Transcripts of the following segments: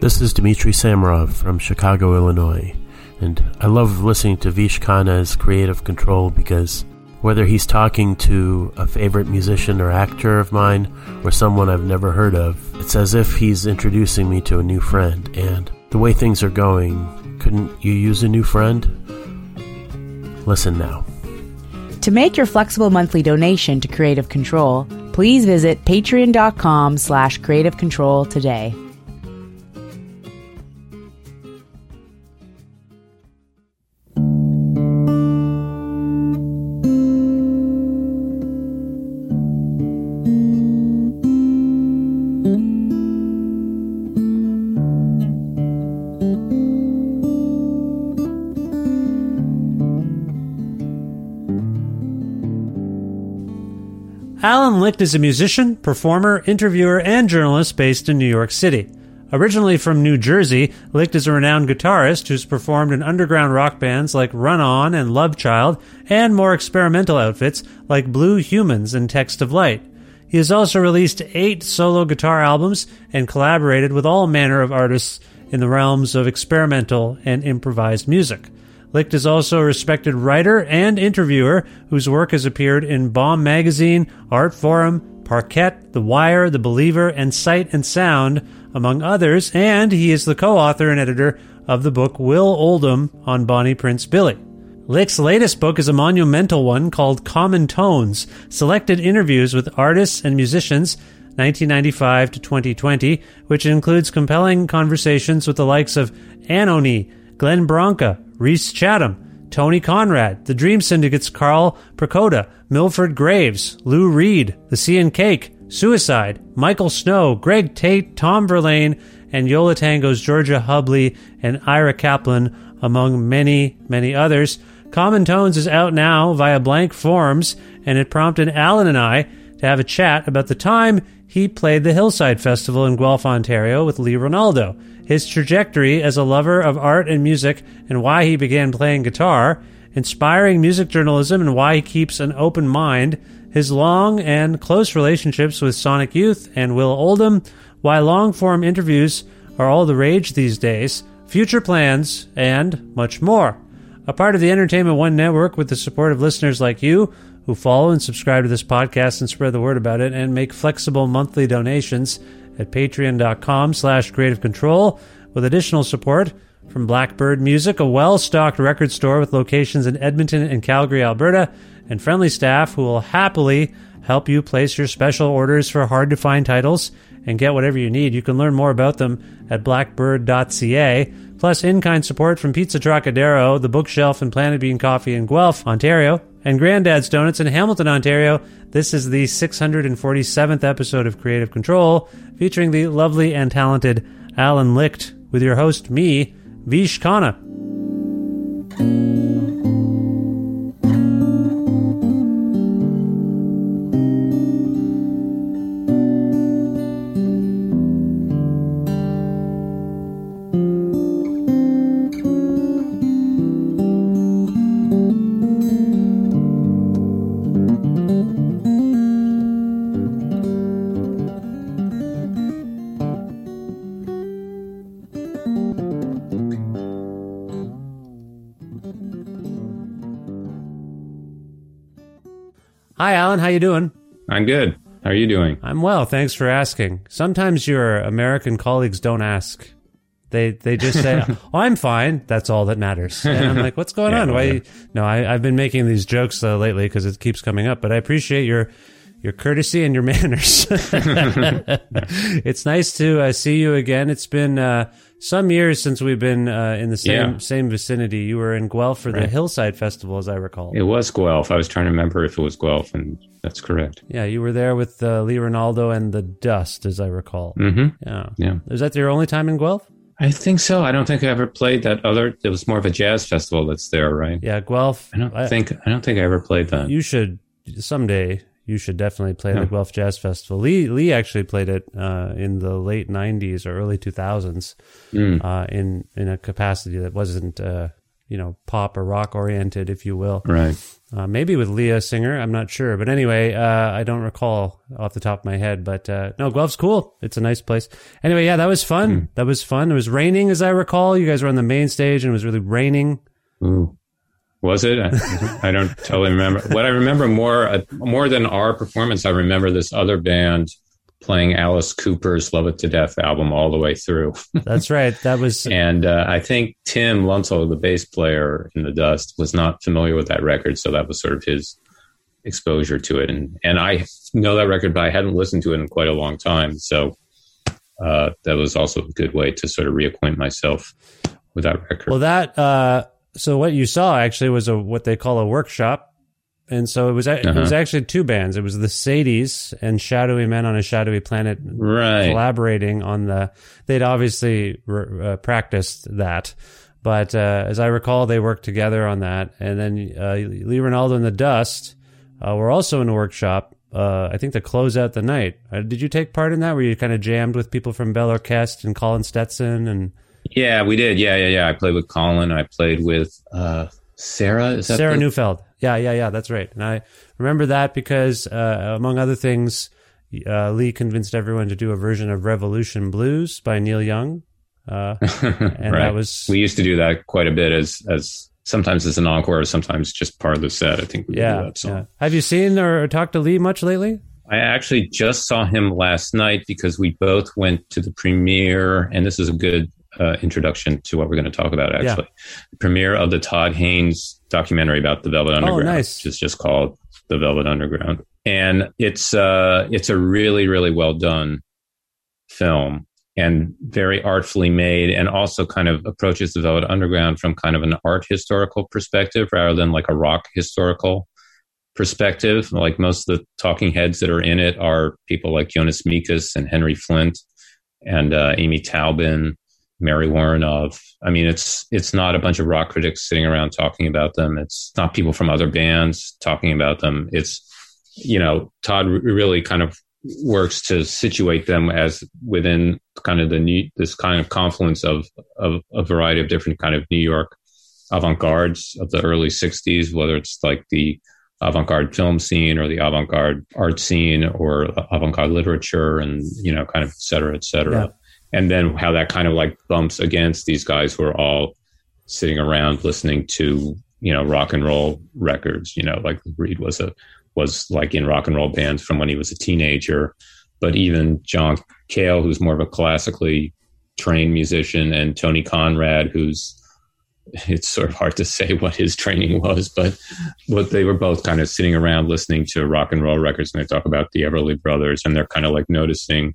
This is Dmitry Samarov from Chicago, Illinois, and I love listening to Vish Khanna's Creative Control because whether he's talking to a favorite musician or actor of mine or someone I've never heard of, it's as if he's introducing me to a new friend. And the way things are going, couldn't you use a new friend? Listen now. To make your flexible monthly donation to Creative Control, please visit patreon.com slash creative control today. Alan Licht is a musician, performer, interviewer, and journalist based in New York City. Originally from New Jersey, Licht is a renowned guitarist who's performed in underground rock bands like Run On and Love Child, and more experimental outfits like Blue Humans and Text of Light. He has also released eight solo guitar albums and collaborated with all manner of artists in the realms of experimental and improvised music. Licht is also a respected writer and interviewer whose work has appeared in Bomb Magazine, Art Forum, Parkett, The Wire, The Believer, and Sight and Sound, among others, and he is the co author and editor of the book Will Oldham on Bonnie Prince Billy. Licht's latest book is a monumental one called Common Tones Selected Interviews with Artists and Musicians 1995 to 2020, which includes compelling conversations with the likes of Anohni, Glenn Branca, Rhys Chatham, Tony Conrad, The Dream Syndicate's Karl Precoda, Milford Graves, Lou Reed, The Sea and Cake, Suicide, Michael Snow, Greg Tate, Tom Verlaine, and Yo La Tengo's Georgia Hubley and Ira Kaplan, among many, many others. Common Tones is out now via blank forms, and it prompted Alan and I to have a chat about the time he played the Hillside Festival in Guelph, Ontario with Lee Ranaldo his trajectory as a lover of art and music and why he began playing guitar, inspiring music journalism and why he keeps an open mind, his long and close relationships with Sonic Youth and Will Oldham, why long form interviews are all the rage these days, future plans, and much more. A part of the Entertainment One network with the support of listeners like you who follow and subscribe to this podcast and spread the word about it and make flexible monthly donations at patreon.com slash creative control with additional support from Blackbird Music, a well-stocked record store with locations in Edmonton and Calgary, Alberta, and friendly staff who will happily help you place your special orders for hard-to-find titles and get whatever you need. You can learn more about them at blackbird.ca. plus in-kind support from Pizza Trocadero, The Bookshelf, and Planet Bean Coffee in Guelph, Ontario, and Granddad's Donuts in Hamilton, Ontario. This is the 647th episode of Creative Control, featuring the lovely and talented Alan Licht, with your host, me, Vish Khanna. Hi, Alan. How you doing? I'm good. How are you doing? I'm well. Thanks for asking. Sometimes your American colleagues don't ask. They they just say, "Oh, I'm fine." That's all that matters. And I'm like, "What's going Yeah, on?" Why? yeah. No, I, I've been making these jokes uh, lately because it keeps coming up. But I appreciate your your courtesy and your manners. it's nice to uh, see you again. It's been uh, some years since we've been uh, in the same Yeah. same vicinity. You were in Guelph for the Hillside Festival, as I recall. It was Guelph. I was trying to remember if it was Guelph, and that's correct. Yeah, you were there with uh, Lee Ranaldo and the Dust, as I recall. hmm Yeah. Yeah. Is that your only time in Guelph? I think so. I don't think I ever played that other. It was more of a jazz festival that's there, right? Yeah, Guelph. I don't think. I don't think I ever played that. you should someday. You should definitely play Yeah. the Guelph Jazz Festival. Lee Lee actually played it uh, in the late '90s or early 2000s Mm. uh, in in a capacity that wasn't uh, you know pop or rock oriented, if you will. right. Uh, maybe with Leah Singer, I'm not sure. But anyway, uh, I don't recall off the top of my head. But uh, no, Guelph's cool. It's a nice place. Anyway, yeah, that was fun. Hmm. That was fun. It was raining, as I recall. You guys were on the main stage, and it was really raining. Ooh. Was it? I, don't totally remember. What I remember more uh, more than our performance, I remember this other band playing Alice Cooper's "Love It to Death" album all the way through. That's right. That was And uh, I think Tim Luntzel, the bass player in the Dust, was not familiar with that record, so that was sort of his exposure to it. And and I know that record, but I hadn't listened to it in quite a long time, so uh, that was also a good way to sort of reacquaint myself with that record. Well, that uh, so what you saw actually was a what they call a workshop, and so it was a- it Uh-huh. was actually two bands. It was the Sadies and Shadowy Men on a Shadowy Planet right. collaborating on the. They'd obviously uh, practiced that, but uh, as I recall, they worked together on that. And then uh, Lee Ranaldo and the Dust uh, were also in a workshop. Uh, I think to close out the night. Uh, did you take part in that? Where you kind of jammed with people from Bell Orchestre and Colin Stetson and Yeah, we did. Yeah, yeah, yeah. I played with Colin. I played with uh, Sarah. Is that Sarah the- Neufeld. Yeah, yeah, yeah. That's right. And I remember that because, uh, among other things, uh, Lee convinced everyone to do a version of Revolution Blues by Neil Young. Uh, and right. that was we used to do that quite a bit as as sometimes as an encore, sometimes just part of the set. I think we would do yeah, that song. yeah. Have you seen or talked to Lee much lately? I actually just saw him last night because we both went to the premiere, and this is a good uh, introduction to what we're going to talk about. Actually, the premiere of the Todd Haynes documentary about the Velvet Underground, Oh, nice. which is just called The Velvet Underground, and it's uh, it's a really really well done film and very artfully made, and also kind of approaches the Velvet Underground from kind of an art historical perspective rather than like a rock historical perspective. Like most of the talking heads that are in it are people like Jonas Mekas and Henry Flynt and uh, Amy Taubin, Mary Woronov. I mean, it's it's not a bunch of rock critics sitting around talking about them. It's not people from other bands talking about them. It's you know, Todd really kind of works to situate them as within kind of the new, this kind of confluence of, of a variety of different kind of New York avant-gardes of the early 60s, whether it's like the avant-garde film scene or the avant-garde art scene or avant-garde literature and, you know, kind of et cetera, et cetera. Yeah. And then how that kind of like bumps against these guys who are all sitting around listening to, you know, rock and roll records, you know, like Reed was a, was like in rock and roll bands from when he was a teenager. But even John Cale, who's more of a classically trained musician, and Tony Conrad, who's it's sort of hard to say what his training was, but what they were both kind of sitting around listening to rock and roll records, and they talk about the Everly Brothers, and they're kind of like noticing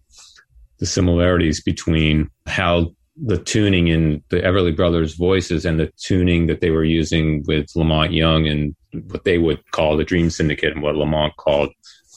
the similarities between how the tuning in the Everly Brothers voices and the tuning that they were using with La Monte Young and what they would call the Dream Syndicate and what La Monte called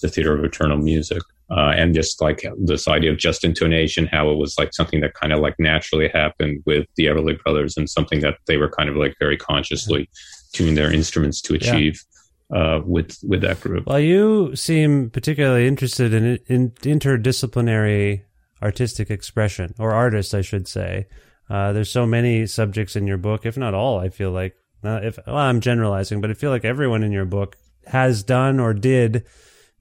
the Theater of Eternal Music. Uh, and just like this idea of just intonation, how it was like something that kind of like naturally happened with the Everly Brothers and something that they were kind of like very consciously tuning their instruments to achieve. Yeah. Uh, with with that group. Well, you seem particularly interested in, in interdisciplinary artistic expression, or artists, I should say. Uh, there's so many subjects in your book, if not all. I feel like, uh, if well, I'm generalizing, but I feel like everyone in your book has done or did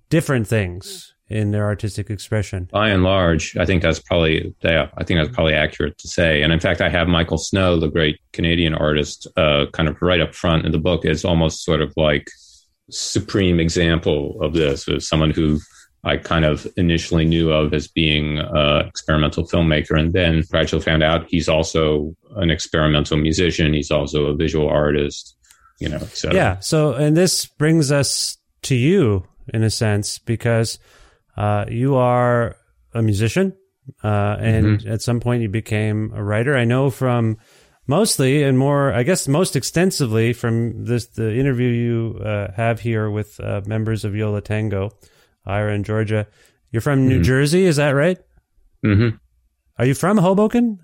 different things in their artistic expression. By and large, I think that's probably yeah, I think that's probably accurate to say. And in fact, I have Michael Snow, the great Canadian artist, uh, kind of right up front in the book is almost sort of like supreme example of this as someone who I kind of initially knew of as being an experimental filmmaker, and then gradually found out he's also an experimental musician. He's also a visual artist, you know. So yeah. So and this brings us to you in a sense because uh, you are a musician, uh, and mm-hmm. at some point you became a writer. I know from mostly and more, I guess, most extensively from this the interview you uh, have here with uh, members of Yo La Tengo Ira in Georgia. You're from mm-hmm. New Jersey, is that right? Mm-hmm. Are you from Hoboken?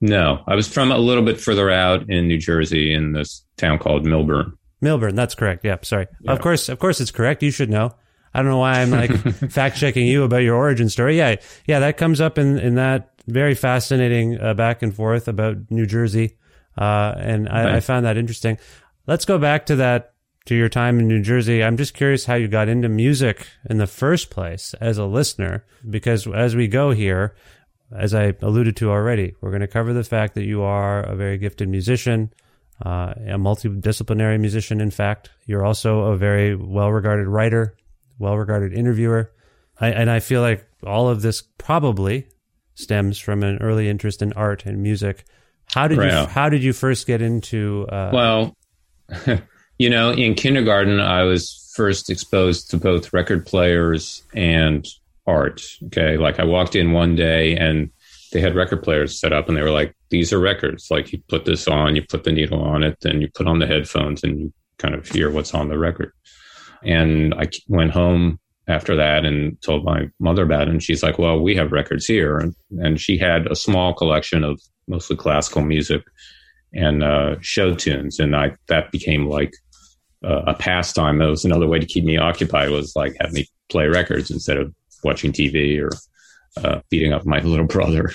No, I was from a little bit further out in New Jersey in this town called Millburn. Millburn, that's correct. Yeah, sorry. Yeah. Of course, of course, it's correct. You should know. I don't know why I'm like fact checking you about your origin story. Yeah, yeah, that comes up in in that very fascinating uh, back and forth about New Jersey, uh, and I, I, found that interesting. Let's go back to that to your time in New Jersey. I'm just curious how you got into music in the first place as a listener, because as we go here, as I alluded to already, we're going to cover the fact that you are a very gifted musician, uh, a multidisciplinary musician. In fact, you're also a very well-regarded writer, well-regarded interviewer, I, and I feel like all of this probably stems from an early interest in art and music. How did right. you How did you first get into? Uh, well. You know, in kindergarten, I was first exposed to both record players and art. Okay. Like I walked in one day and they had record players set up and they were like, these are records. Like you put this on, you put the needle on it, then you put on the headphones and you kind of hear what's on the record. And I went home after that and told my mother about it. And she's like, well, we have records here. And, and she had a small collection of mostly classical music and uh, show tunes. And I, that became like uh, a pastime. That was another way to keep me occupied was like have me play records instead of watching TV or uh, beating up my little brother.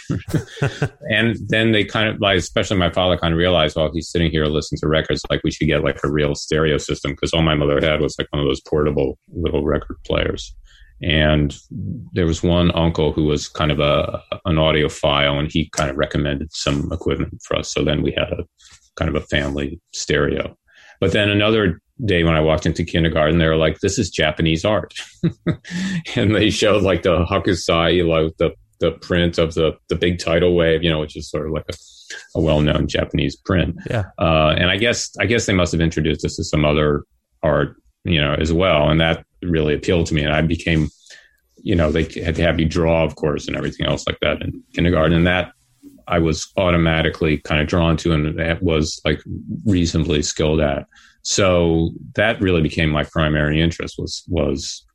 and then they kind of like, especially my father kind of realized, well, he's sitting here listening to records, like we should get like a real stereo system because all my mother had was like one of those portable little record players. And there was one uncle who was kind of a an audiophile, and he kind of recommended some equipment for us. So then we had a kind of a family stereo. But then another day when I walked into kindergarten, they were like, "This is Japanese art," and they showed like the hokusai, like the the print of the the big tidal wave, you know, which is sort of like a, a well known Japanese print. Yeah. Uh, and I guess I guess they must have introduced us to some other art, you know, as well, and that really appealed to me, and I became, you know, they had to have you draw, of course, and everything else like that in kindergarten, and that I was automatically kind of drawn to, and was like reasonably skilled at. So that really became my primary interest was was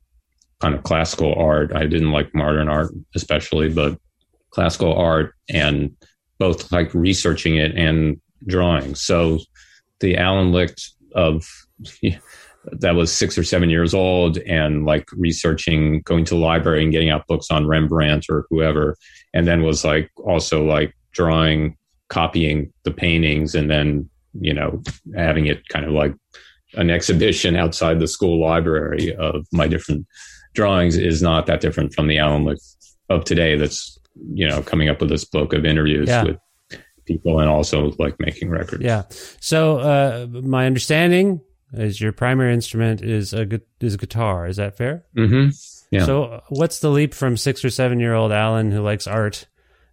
kind of classical art. I didn't like modern art especially, but classical art and both like researching it and drawing. So the Alan Licht of that was six or seven years old and like researching, going to the library and getting out books on Rembrandt or whoever, and then was like also like drawing, copying the paintings and then you know, having it kind of like an exhibition outside the school library of my different drawings is not that different from the Alan of today that's, you know, coming up with this book of interviews yeah. with people and also like making records. Yeah. So, uh, my understanding is your primary instrument is a is a guitar. Is that fair? Mm-hmm. Yeah. So, what's the leap from six or seven year old Alan who likes art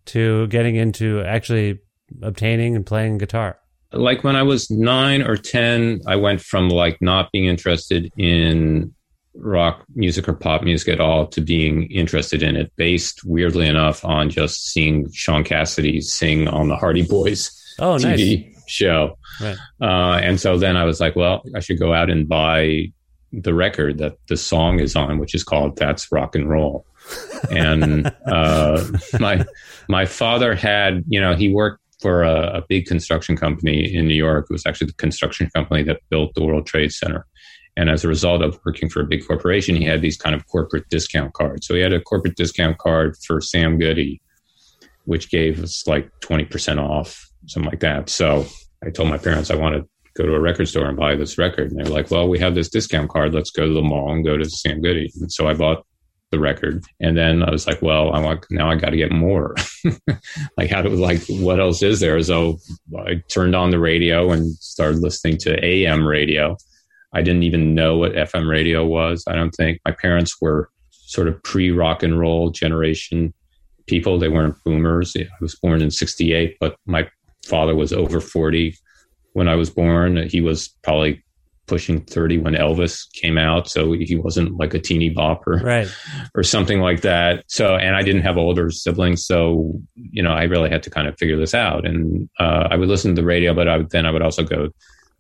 to getting into actually obtaining and playing guitar? Like when I was nine or 10, I went from like not being interested in rock music or pop music at all to being interested in it, based weirdly enough on just seeing Shaun Cassidy sing on the Hardy Boys Oh, TV nice. show. Right. Uh, and so then I was like, well, I should go out and buy the record that the song is on, which is called "That's Rock and Roll." and uh, my my father had, you know, he worked for a, a big construction company in New York. It was actually the construction company that built the World Trade Center. And as a result of working for a big corporation, he had these kind of corporate discount cards. So he had a corporate discount card for Sam Goody, which gave us like 20% off, something like that. So I told my parents I want to go to a record store and buy this record. And they were like, well, we have this discount card. Let's go to the mall and go to Sam Goody. And so I bought the record. And then I was like, well, I want, now I got to get more. like, how do, like, what else is there? So I turned on the radio and started listening to AM radio. I didn't even know what FM radio was. I don't think my parents were sort of pre rock and roll generation people. They weren't boomers. I was born in 68, but my father was over 40 when I was born. He was probably pushing 30 when Elvis came out. So he wasn't like a teeny bopper Right. or something like that. So, and I didn't have older siblings. So, you know, I really had to kind of figure this out. And uh, I would listen to the radio, but I would, then I would also go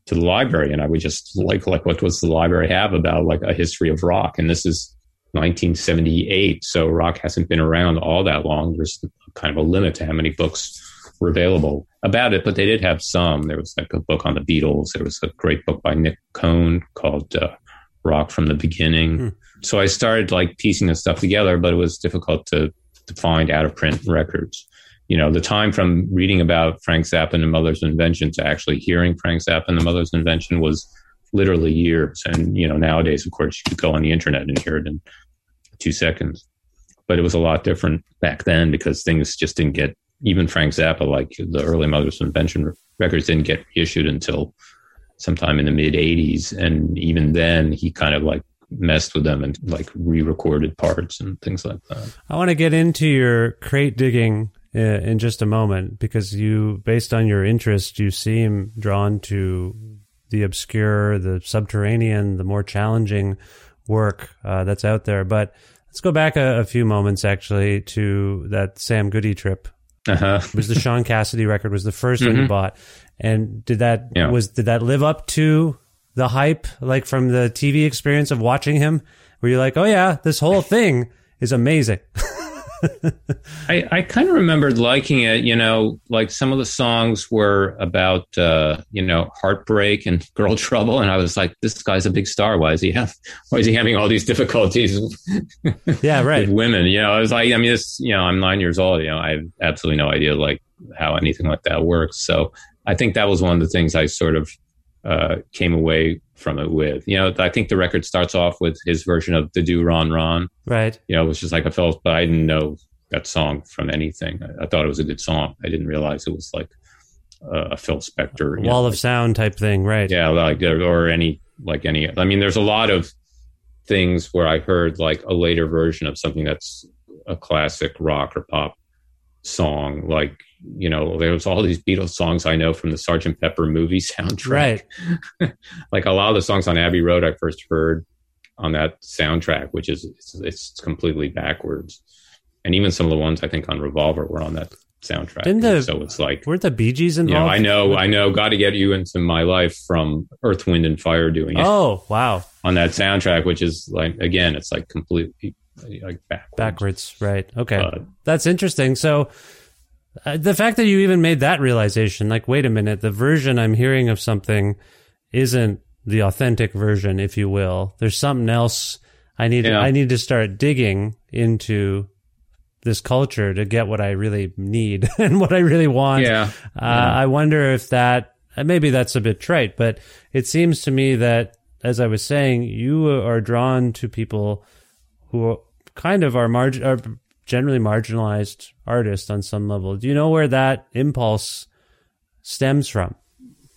to the library and I would just like, like, what does the library have about like a history of rock? And this is 1978. So rock hasn't been around all that long. There's kind of a limit to how many books were available about it, but they did have some. There was like a book on the Beatles. There was a great book by Nick Cohn called uh, Rock from the Beginning. Hmm. So I started like piecing this stuff together, but it was difficult to, to find out of print records. You know, the time from reading about Frank Zappa and the Mother's Invention to actually hearing Frank Zappa and the Mother's Invention was literally years. And, you know, nowadays, of course, you could go on the internet and hear it in two seconds. But it was a lot different back then because things just didn't get even Frank Zappa, like the early Mother's Invention records, didn't get reissued until sometime in the mid '80s, and even then, he kind of like messed with them and like re-recorded parts and things like that. I want to get into your crate digging uh, in just a moment because you, based on your interest, you seem drawn to the obscure, the subterranean, the more challenging work uh, that's out there. But let's go back a, a few moments actually to that Sam Goody trip. Uh-huh. Was the Shaun Cassidy record was the 1st one you bought, and did that Yeah. was did that live up to the hype like from the TV experience of watching him? Were you like, oh yeah, this whole thing is amazing? I, I kind of remembered liking it. You know, like some of the songs were about, uh, you know, heartbreak and girl trouble, and I was like, this guy's a big star. Why is he have? Why is he having all these difficulties yeah, right. with women? You know, I was like, I mean, this, you know, I'm nine years old. You know, I have absolutely no idea like how anything like that works. So I think that was one of the things I sort of uh, came away from it with. You know, I think the record starts off with his version of the Do Ron Ron Right. you know, it was just like I felt, but I didn't know that song from anything. I, I thought it was a good song. I didn't realize it was like uh, a Phil Spector know, Wall of like- sound type thing, right? yeah, like or any like any. I mean, there's a lot of things where I heard like a later version of something that's a classic rock or pop song, like. You know, there was all these Beatles songs I know from the Sergeant Pepper movie soundtrack Right. like a lot of the songs on Abbey Road I first heard on that soundtrack, which is it's, it's completely backwards. And even some of the ones I think on Revolver were on that soundtrack. Didn't the- so it's like Weren't the Bee Gees you know, involved? I know, I know, got to get you into my life from Earth, Wind, and Fire doing it Oh, wow. on that soundtrack, which is like again, it's like completely like backwards. Backwards. Right. Okay. But- That's interesting. So uh, the fact that you even made that realization, like, wait a minute, the version I'm hearing of something isn't the authentic version, if you will. There's something else I need. Yeah. I need to start digging into this culture to get what I really need and what I really want. Yeah. Uh, I wonder if that uh, maybe that's a bit trite, but it seems to me that, as I was saying, you are drawn to people who kind of are margin are generally marginalized artist on some level. Do you know where that impulse stems from?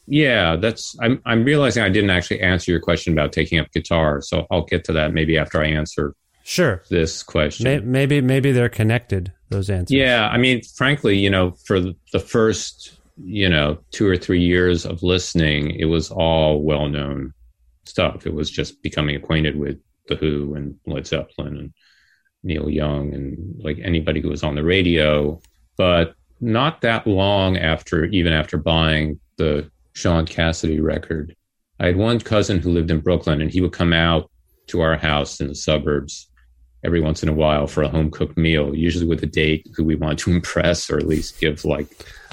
Yeah, that's. I'm. I'm realizing I didn't actually answer your question about taking up guitar, so I'll get to that maybe after I answer Sure. this question. May- Maybe maybe they're connected. Those answers. Yeah, I mean, frankly, you know, for the first, you know, two or three years of listening, it was all well known stuff. It was just becoming acquainted with The Who and Led Zeppelin and Neil Young and like anybody who was on the radio. But not that long after, even after buying the Shaun Cassidy record, I had one cousin who lived in Brooklyn and he would come out to our house in the suburbs every once in a while for a home cooked meal, usually with a date who we want to impress or at least give like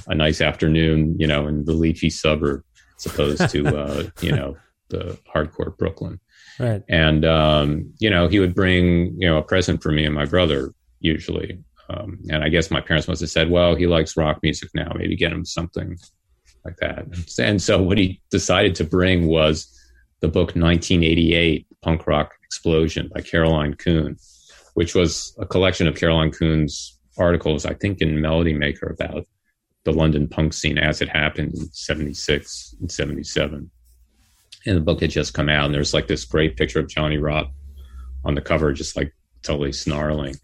a nice afternoon, you know, in the leafy suburb, as opposed to, uh, you know, the hardcore Brooklyn. Right. And, um, you know, he would bring, you know, a present for me and my brother usually. Um, and I guess my parents must have said, well, he likes rock music now. Maybe get him something like that. And so what he decided to bring was the book 1988 Punk Rock Explosion by Caroline Coon which was a collection of Caroline Coon's articles, I think, in Melody Maker about the London punk scene as it happened in 76 and 77. And the book had just come out, and there's like this great picture of Johnny Rotten on the cover, just like totally snarling.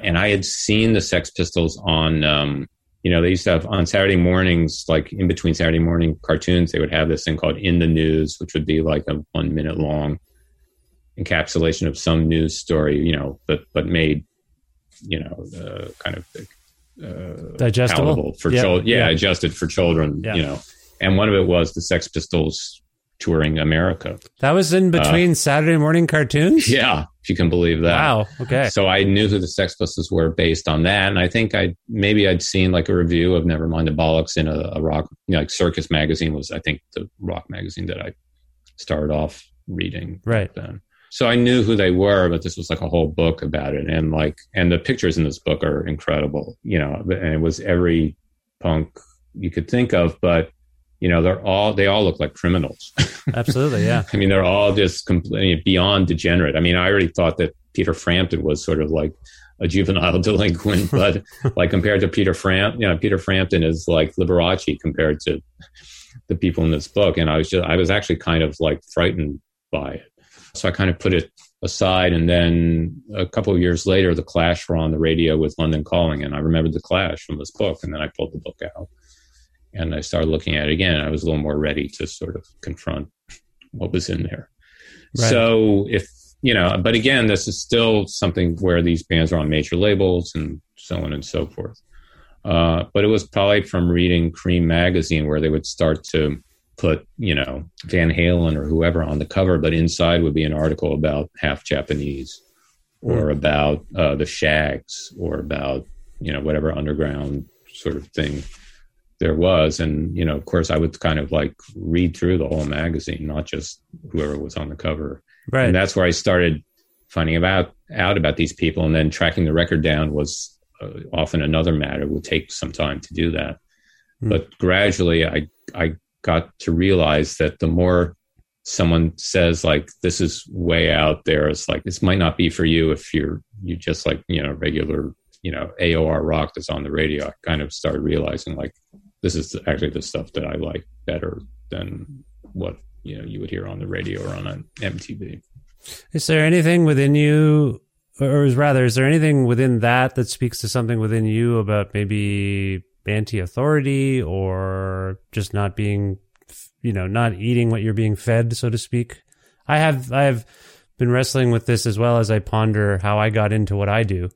And I had seen the Sex Pistols on, um, you know, they used to have on Saturday mornings, like in between Saturday morning cartoons, they would have this thing called In the News, which would be like a one minute long encapsulation of some news story, you know, but but made, you know, uh, kind of uh, digestible for yeah, children. Yeah, yeah, adjusted for children. You know, and one of it was the Sex Pistols touring America. That was in between uh, Saturday morning cartoons. Yeah, if you can believe that. Wow. Okay. So I knew who the Sex Pistols were based on that, and I think I maybe I'd seen like a review of Nevermind the Bollocks in a, a rock, you know, like Circus magazine was I think the rock magazine that I started off reading. Right then. So I knew who they were, but this was like a whole book about it. And like, and the pictures in this book are incredible, you know, and it was every punk you could think of, but you know, they're all, they all look like criminals. Absolutely. Yeah. I mean, they're all just completely beyond degenerate. I mean, I already thought that Peter Frampton was sort of like a juvenile delinquent, but like compared to Peter Frampton, you know, Peter Frampton is like Liberace compared to the people in this book. And I was just, I was actually kind of like frightened by it. So I kind of put it aside. And then a couple of years later, the Clash were on the radio with London Calling. And I remembered the Clash from this book. And then I pulled the book out and I started looking at it again. I was a little more ready to sort of confront what was in there. Right. So if, you know, but again, this is still something where these bands are on major labels and so on and so forth. Uh, but it was probably from reading Creem magazine where they would start to put, you know, Van Halen or whoever on the cover, but inside would be an article about half Japanese or mm. about uh, the Shags or about, you know, whatever underground sort of thing there was. And, you know, of course, I would kind of like read through the whole magazine, not just whoever was on the cover. Right. And that's where I started finding about out about these people. And then tracking the record down was uh, often another matter. It would take some time to do that. Mm. But gradually, I I got to realize that the more someone says like this is way out there it's like this might not be for you if you're you just like you know regular you know aor rock that's on the radio i kind of started realizing like this is actually the stuff that i like better than what you know you would hear on the radio or on an mtv is there anything within you or is rather is there anything within that that speaks to something within you about maybe anti authority or just not being, you know, not eating what you're being fed, so to speak. I have, I have been wrestling with this as well as I ponder how I got into what I do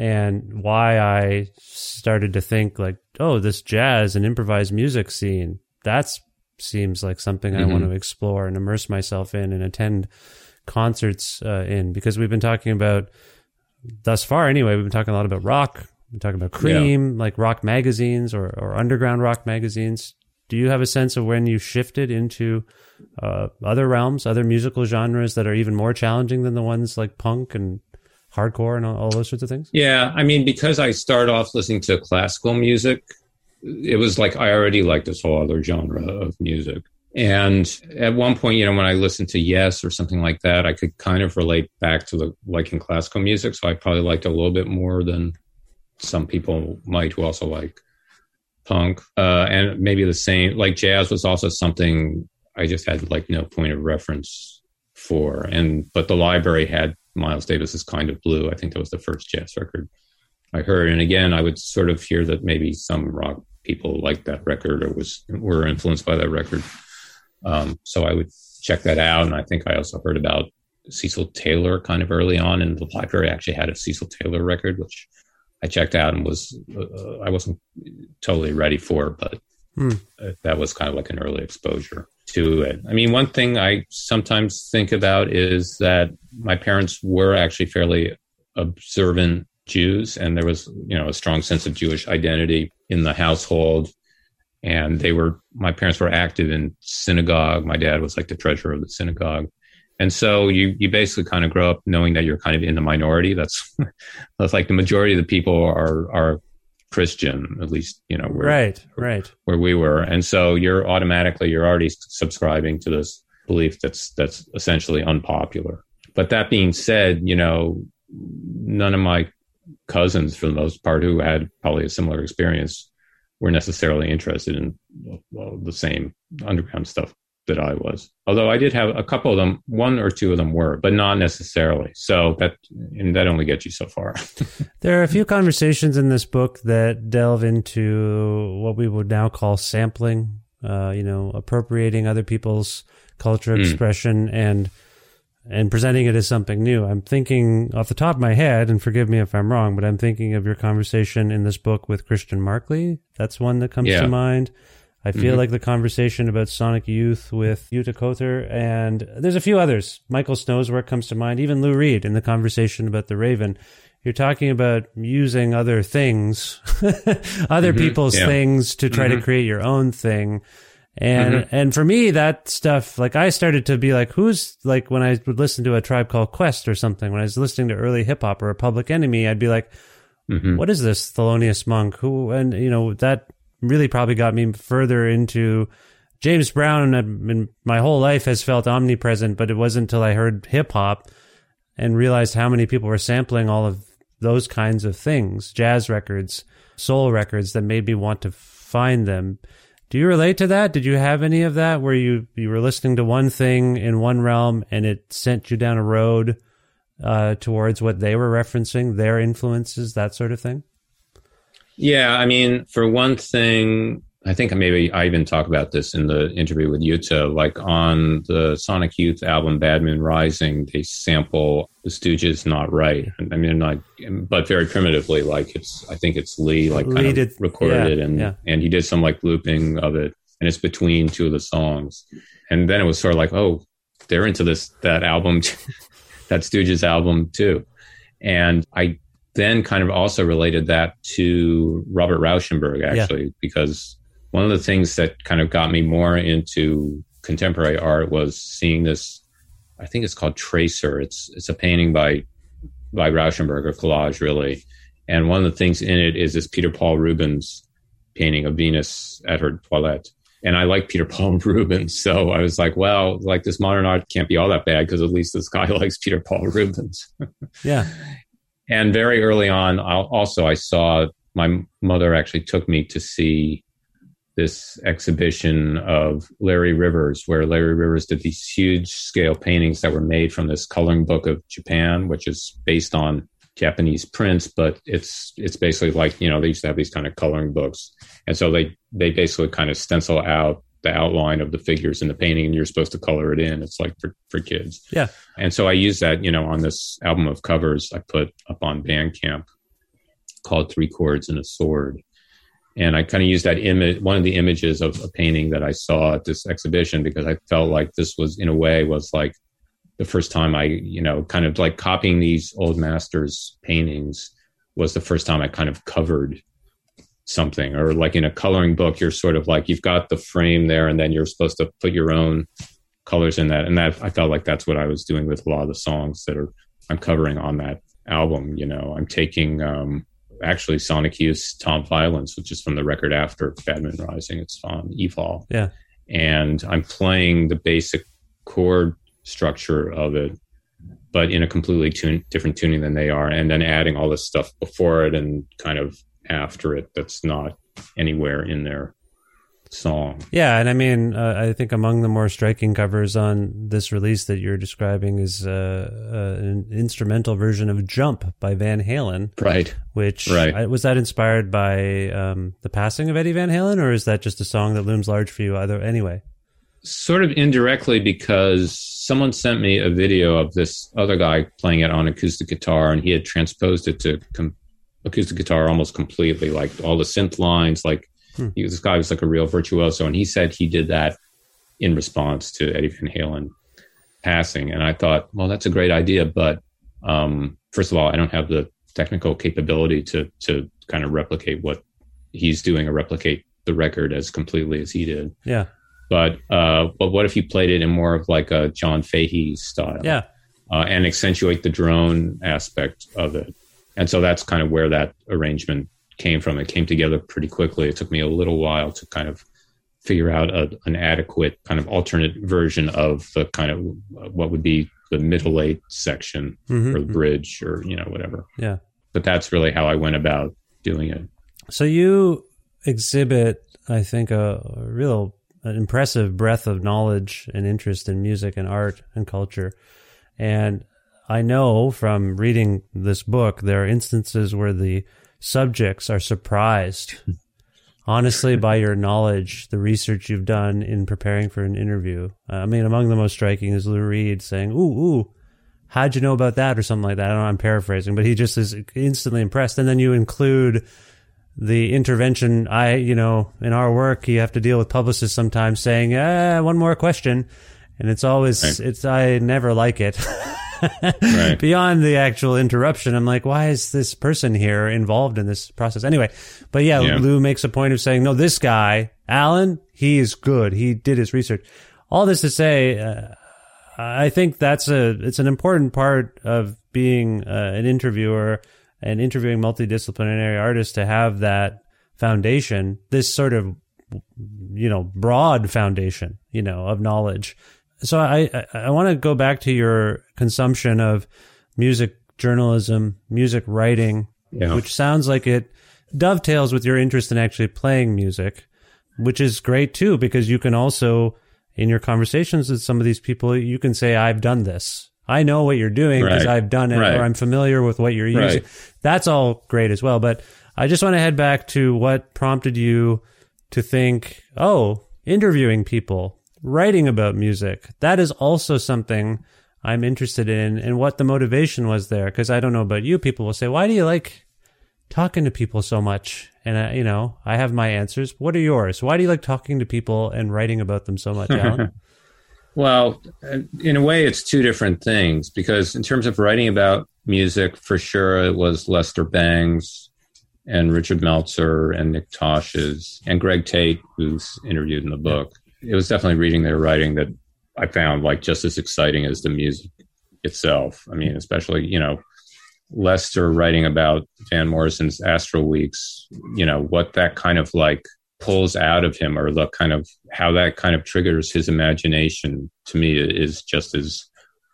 and why I started to think like, oh, this jazz and improvised music scene, that seems like something mm-hmm. I want to explore and immerse myself in and attend concerts uh, in because we've been talking about thus far anyway we've been talking a lot about rock we're talking about Creem, yeah. like rock magazines or, or underground rock magazines. Do you have a sense of when you shifted into uh, other realms, other musical genres that are even more challenging than the ones like punk and hardcore and all, those sorts of things? Yeah, I mean, because I started off listening to classical music, it was like I already liked this whole other genre of music. And at one point, you know, when I listened to Yes or something like that, I could kind of relate back to the liking classical music. So I probably liked a little bit more than some people might who also like punk uh, and maybe the same like jazz was also something i just had like no point of reference for and but the library had miles davis's kind of blue. I think that was the first jazz record i heard. And again i would sort of hear that maybe some rock people liked that record or was were influenced by that record. Um, so i would check that out. And i think i also heard about Cecil Taylor kind of early on, and the library actually had a Cecil Taylor record, which I checked out and was uh, I wasn't totally ready for, but hmm. that was kind of like an early exposure to it. I mean, one thing I sometimes think about is that my parents were actually fairly observant Jews, and there was you know a strong sense of Jewish identity in the household. And they were my parents were active in synagogue. My dad was like the treasurer of the synagogue. And so you you basically kind of grow up knowing that you're kind of in the minority. That's that's like the majority of the people are are Christian, at least you know where, right, right, where we were, and so you're automatically you're already subscribing to this belief that's that's essentially unpopular. But that being said, you know, none of my cousins, for the most part, who had probably a similar experience, were necessarily interested in well, the same underground stuff that I was. Although I did have a couple of them, one or two of them were, but not necessarily. So that and that only gets you so far. there are a few conversations in this book that delve into what we would now call sampling. Uh, you know, appropriating other people's culture mm. expression and and presenting it as something new. I'm thinking off the top of my head, and forgive me if I'm wrong, but I'm thinking of your conversation in this book with Christian Marclay. That's one that comes yeah. to mind. I feel mm-hmm. like the conversation about Sonic Youth with Jutta Koether, and there's a few others. Michael Snow's work comes to mind, even Lou Reed in the conversation about the Raven. You're talking about using other things, other mm-hmm. people's yeah. things to try mm-hmm. to create your own thing. And mm-hmm. and for me, that stuff, like I started to be like, who's like when I would listen to a tribe called Quest or something, when I was listening to early hip hop or a Public Enemy, I'd be like, mm-hmm. what is this Thelonious Monk? Who and you know that really probably got me further into James Brown. And my whole life has felt omnipresent, but it wasn't until I heard hip hop and realized how many people were sampling all of those kinds of things, jazz records, soul records, that made me want to find them. Do you relate to that? Did you have any of that where you, you were listening to one thing in one realm and it sent you down a road uh, towards what they were referencing, their influences, that sort of thing? Yeah, I mean, for one thing, I think maybe I even talk about this in the interview with Jutta. Like on the Sonic Youth album Bad Moon Rising, they sample the Stooges "Not Right." I mean, not, but very primitively. Like it's, I think it's Lee like kind Lee of did, recorded yeah, it, and yeah. and he did some like looping of it, and it's between two of the songs. And then it was sort of like, oh, they're into this that album, that Stooges album too. And I then kind of also related that to Robert Rauschenberg, actually, yeah. because one of the things that kind of got me more into contemporary art was seeing this. I think it's called Tracer. It's it's a painting by by Rauschenberg, a collage really, and one of the things in it is this Peter Paul Rubens painting of Venus at her toilette. And I like Peter Paul Rubens, so I was like, well, like this modern art can't be all that bad because at least this guy likes Peter Paul Rubens. yeah, and very early on, also I saw my mother actually took me to see this exhibition of Larry Rivers, where Larry Rivers did these huge scale paintings that were made from this coloring book of Japan, which is based on Japanese prints, but it's it's basically like you know they used to have these kind of coloring books, and so they they basically kind of stencil out the outline of the figures in the painting and you're supposed to color it in. It's like for, for kids. Yeah. And so I use that, you know, on this album of covers I put up on Bandcamp called Three Chords and a Sword. And I kind of used that image, one of the images of a painting that I saw at this exhibition because I felt like this was, in a way, was like the first time I, you know, kind of like copying these old masters' paintings was the first time I kind of covered something or like in a coloring book you're sort of like you've got the frame there and then you're supposed to put your own colors in that. And that i felt like that's what i was doing with a lot of the songs that are i'm covering on that album you know. I'm taking um actually sonic youth's tom violence which is from the record after bad moon rising. It's on evol yeah. And i'm playing the basic chord structure of it but in a completely tune, different tuning than they are and then adding all this stuff before it and kind of after it that's not anywhere in their song. Yeah, and I mean, uh, I think among the more striking covers on this release that you're describing is uh, uh, an instrumental version of "Jump" by Van Halen. Right. Which right. was that inspired by um, the passing of Eddie Van Halen, or is that just a song that looms large for you? Either anyway. Sort of indirectly because someone sent me a video of this other guy playing it on acoustic guitar, and he had transposed it to com- acoustic guitar almost completely, like all the synth lines. Like hmm. he, this guy was like a real virtuoso, and he said he did that in response to Eddie Van Halen passing. And I thought, well, that's a great idea, but um, first of all, I don't have the technical capability to to kind of replicate what he's doing or replicate the record as completely as he did. Yeah. But uh, but what if you played it in more of like a John Fahey style? Yeah. Uh, and accentuate the drone aspect of it. And so that's kind of where that arrangement came from. It came together pretty quickly. It took me a little while to kind of figure out a, an adequate kind of alternate version of the kind of what would be the middle eight section mm-hmm. or the bridge or you know whatever. Yeah. But that's really how I went about doing it. So you exhibit, I think, a, a real an impressive breadth of knowledge and interest in music and art and culture. And I know from reading this book, there are instances where the subjects are surprised, honestly, by your knowledge, the research you've done in preparing for an interview. I mean, among the most striking is Lou Reed saying, Ooh, ooh, how'd you know about that? Or something like that. I don't know, I'm paraphrasing, but he just is instantly impressed. And then you include the intervention i you know in our work you have to deal with publicists sometimes saying ah, one more question and it's always right. it's i never like it right. beyond the actual interruption i'm like why is this person here involved in this process anyway but yeah, yeah. lou makes a point of saying no this guy alan he is good he did his research all this to say uh, i think that's a it's an important part of being uh, an interviewer and interviewing multidisciplinary artists to have that foundation, this sort of, you know, broad foundation, you know, of knowledge. So I, I, I want to go back to your consumption of music journalism, music writing, yeah. which sounds like it dovetails with your interest in actually playing music, which is great too, because you can also, in your conversations with some of these people, you can say, I've done this. I know what you're doing because right. I've done it right. or I'm familiar with what you're using. Right. That's all great as well. But I just want to head back to what prompted you to think, oh, interviewing people, writing about music. That is also something I'm interested in and what the motivation was there. Because I don't know about you. People will say, why do you like talking to people so much? And, I, you know, I have my answers. What are yours? Why do you like talking to people and writing about them so much, Alan? Well, uh, in a way, it's two different things because, in terms of writing about music, for sure, it was Lester Bangs and Richard Meltzer and Nick Tosches and Greg Tate, who's interviewed in the book. It was definitely reading their writing that I found like just as exciting as the music itself. I mean, especially, you know, Lester writing about Van Morrison's Astral Weeks, you know, what that kind of like pulls out of him or the kind of how that kind of triggers his imagination to me is just as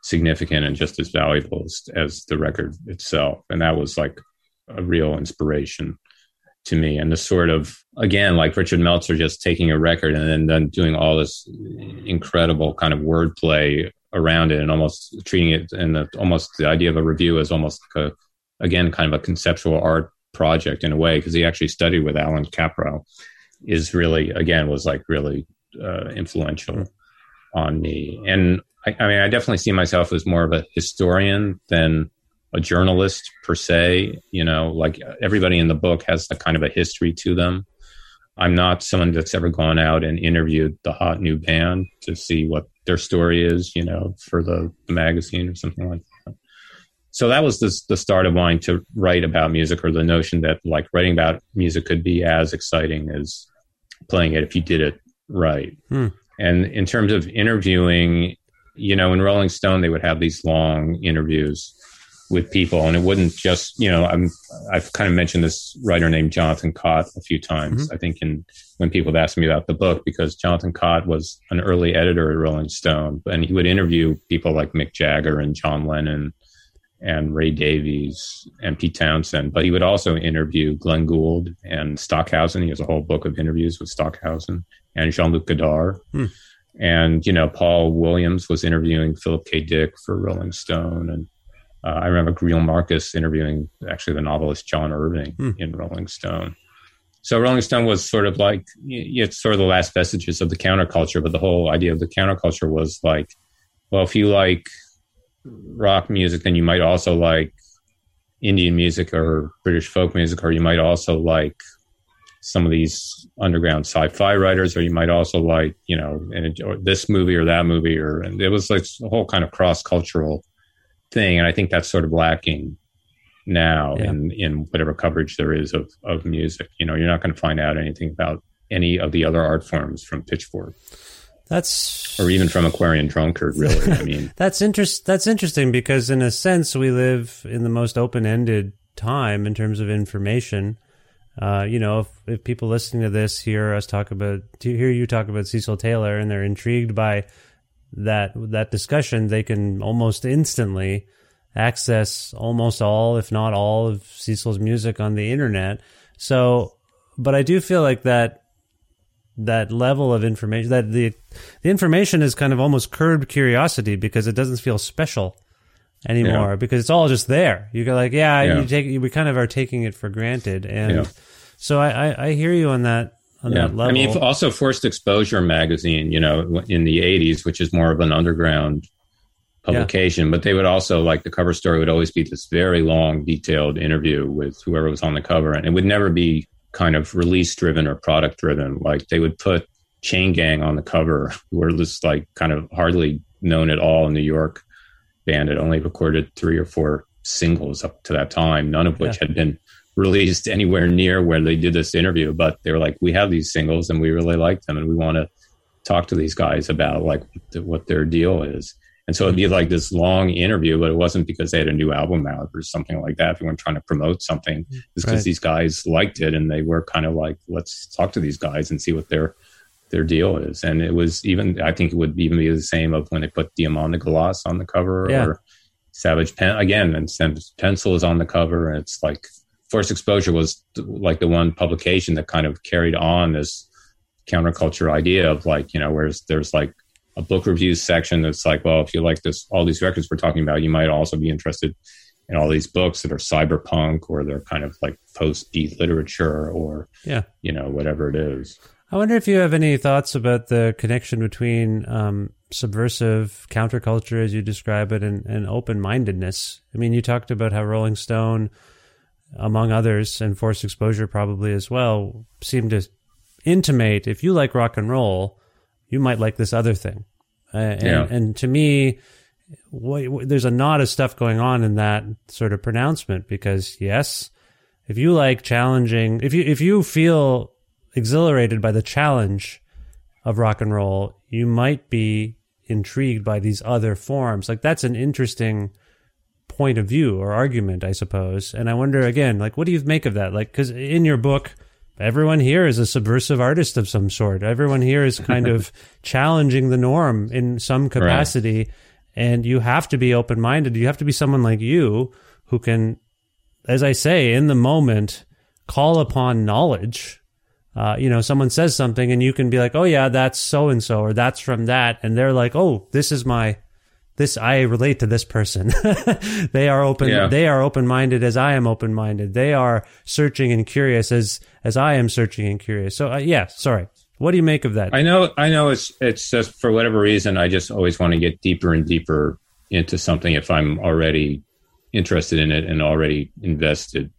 significant and just as valuable as, as the record itself and that was like a real inspiration to me and the sort of again like richard meltzer just taking a record and then, then doing all this incredible kind of wordplay around it and almost treating it and almost the idea of a review as almost like a, again kind of a conceptual art project in a way because he actually studied with allan kaprow is really again was like really uh, influential on me. And I, I, mean, I definitely see myself as more of a historian than a journalist per se. You know, like everybody in the book has a kind of a history to them. I'm not someone that's ever gone out and interviewed the hot new band to see what their story is, you know, for the, the magazine or something like that. So that was the, the start of wanting to write about music or the notion that like writing about music could be as exciting as playing it if you did it right. Hmm. And in terms of interviewing, you know, in Rolling Stone, they would have these long interviews with people, and it wouldn't just, you know, I'm, I've kind of mentioned this writer named Jonathan Cott a few times. Mm-hmm. I think in when people have asked me about the book, because Jonathan Cott was an early editor at Rolling Stone, and he would interview people like Mick Jagger and John Lennon and Ray Davies and Pete Townshend, but he would also interview Glenn Gould and Stockhausen. He has a whole book of interviews with Stockhausen and Jean Luc Godard. Hmm. And, you know, Paul Williams was interviewing Philip K. Dick for Rolling Stone. And uh, I remember Greil Marcus interviewing actually the novelist John Irving hmm. in Rolling Stone. so Rolling Stone was sort of like it's sort of the last vestiges of the counterculture, but the whole idea of the counterculture was like, well, if you like rock music, then you might also like Indian music or British folk music, or you might also like some of these underground sci-fi writers, or you might also like, you know, or this movie or that movie, or and it was like a whole kind of cross-cultural thing, and I think that's sort of lacking now yeah. in in whatever coverage there is of of music. You know, you're not going to find out anything about any of the other art forms from Pitchfork. That's or even from Aquarium Drunkard. Really, I mean, that's interest. That's interesting because in a sense we live in the most open-ended time in terms of information uh, you know, if, if people listening to this hear us talk about, to hear you talk about Cecil Taylor and they're intrigued by that that discussion, they can almost instantly access almost all, if not all, of Cecil's music on the internet. So, but I do feel like that that level of information that the the information is kind of almost curbed curiosity because it doesn't feel special anymore yeah. because it's all just there. You go like, yeah, yeah. you take we kind of are taking it for granted, and yeah. so I, I, I hear you on that on that level. I mean, also Forced Exposure magazine, you know, in the '80s, which is more of an underground publication, but they would also like the cover story would always be this very long, detailed interview with whoever was on the cover, and it would never be kind of release driven or product driven. Like they would put Chain Gang on the cover, who were just like kind of hardly known at all in New York band had only recorded three or four singles up to that time, none of which yeah. had been released anywhere near where they did this interview. But they were like, we have these singles and we really like them and we want to talk to these guys about like what their deal is. And so it'd be like this long interview, but it wasn't because they had a new album out or something like that. If you weren't trying to promote something, mm, it's because right. these guys liked it and they were kind of like, let's talk to these guys and see what their their deal is. And it was even, I think it would even be the same of when they put de Glace on the cover yeah. or Savage Pen again, and Pencil is on the cover. And it's like Forced Exposure was like the one publication that kind of carried on this counterculture idea of like, you know, whereas there's like a book reviews section that's like, well, if you like this, all these records we're talking about, you might also be interested in all these books that are cyberpunk or they're kind of like post beat literature or, yeah, you know, whatever it is. I wonder if you have any thoughts about the connection between um, subversive counterculture, as you describe it, and, and open mindedness. I mean, you talked about how Rolling Stone, among others, and Forced Exposure probably as well, seem to intimate if you like rock and roll, you might like this other thing. Uh, and, yeah. and to me, what, there's a lot of stuff going on in that sort of pronouncement because yes, if you like challenging, if you if you feel exhilarated by the challenge of rock and roll, you might be intrigued by these other forms. Like that's an interesting point of view or argument, I suppose. And I wonder again, like, what do you make of that? Like, because in your book, everyone here is a subversive artist of some sort. Everyone here is kind of challenging the norm in some capacity. Right. And you have to be open minded. You have to be someone like you who can, as I say, in the moment, call upon knowledge uh, you know, someone says something and you can be like, oh yeah, that's so and so, or that's from that. And they're like, oh, this is my, this, I relate to this person. they are open, yeah. they are open minded as I am open minded. They are searching and curious as, as I am searching and curious. So, uh, yeah, sorry. What do you make of that? I know, I know it's, it's just for whatever reason, I just always want to get deeper and deeper into something if I'm already interested in it and already invested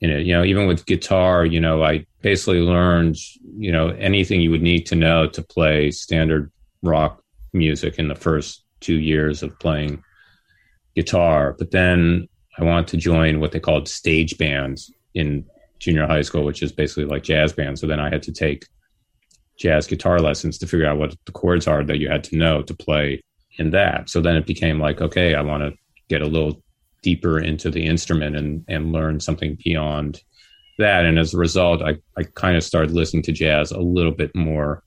in it. You know, even with guitar, you know, I basically learned, you know, anything you would need to know to play standard rock music in the first two years of playing guitar. But then I wanted to join what they called stage bands in junior high school, which is basically like jazz bands. So then I had to take jazz guitar lessons to figure out what the chords are that you had to know to play in that. So then it became like, okay, I want to get a little deeper into the instrument and, and learn something beyond that. And as a result, I, I kind of started listening to jazz a little bit more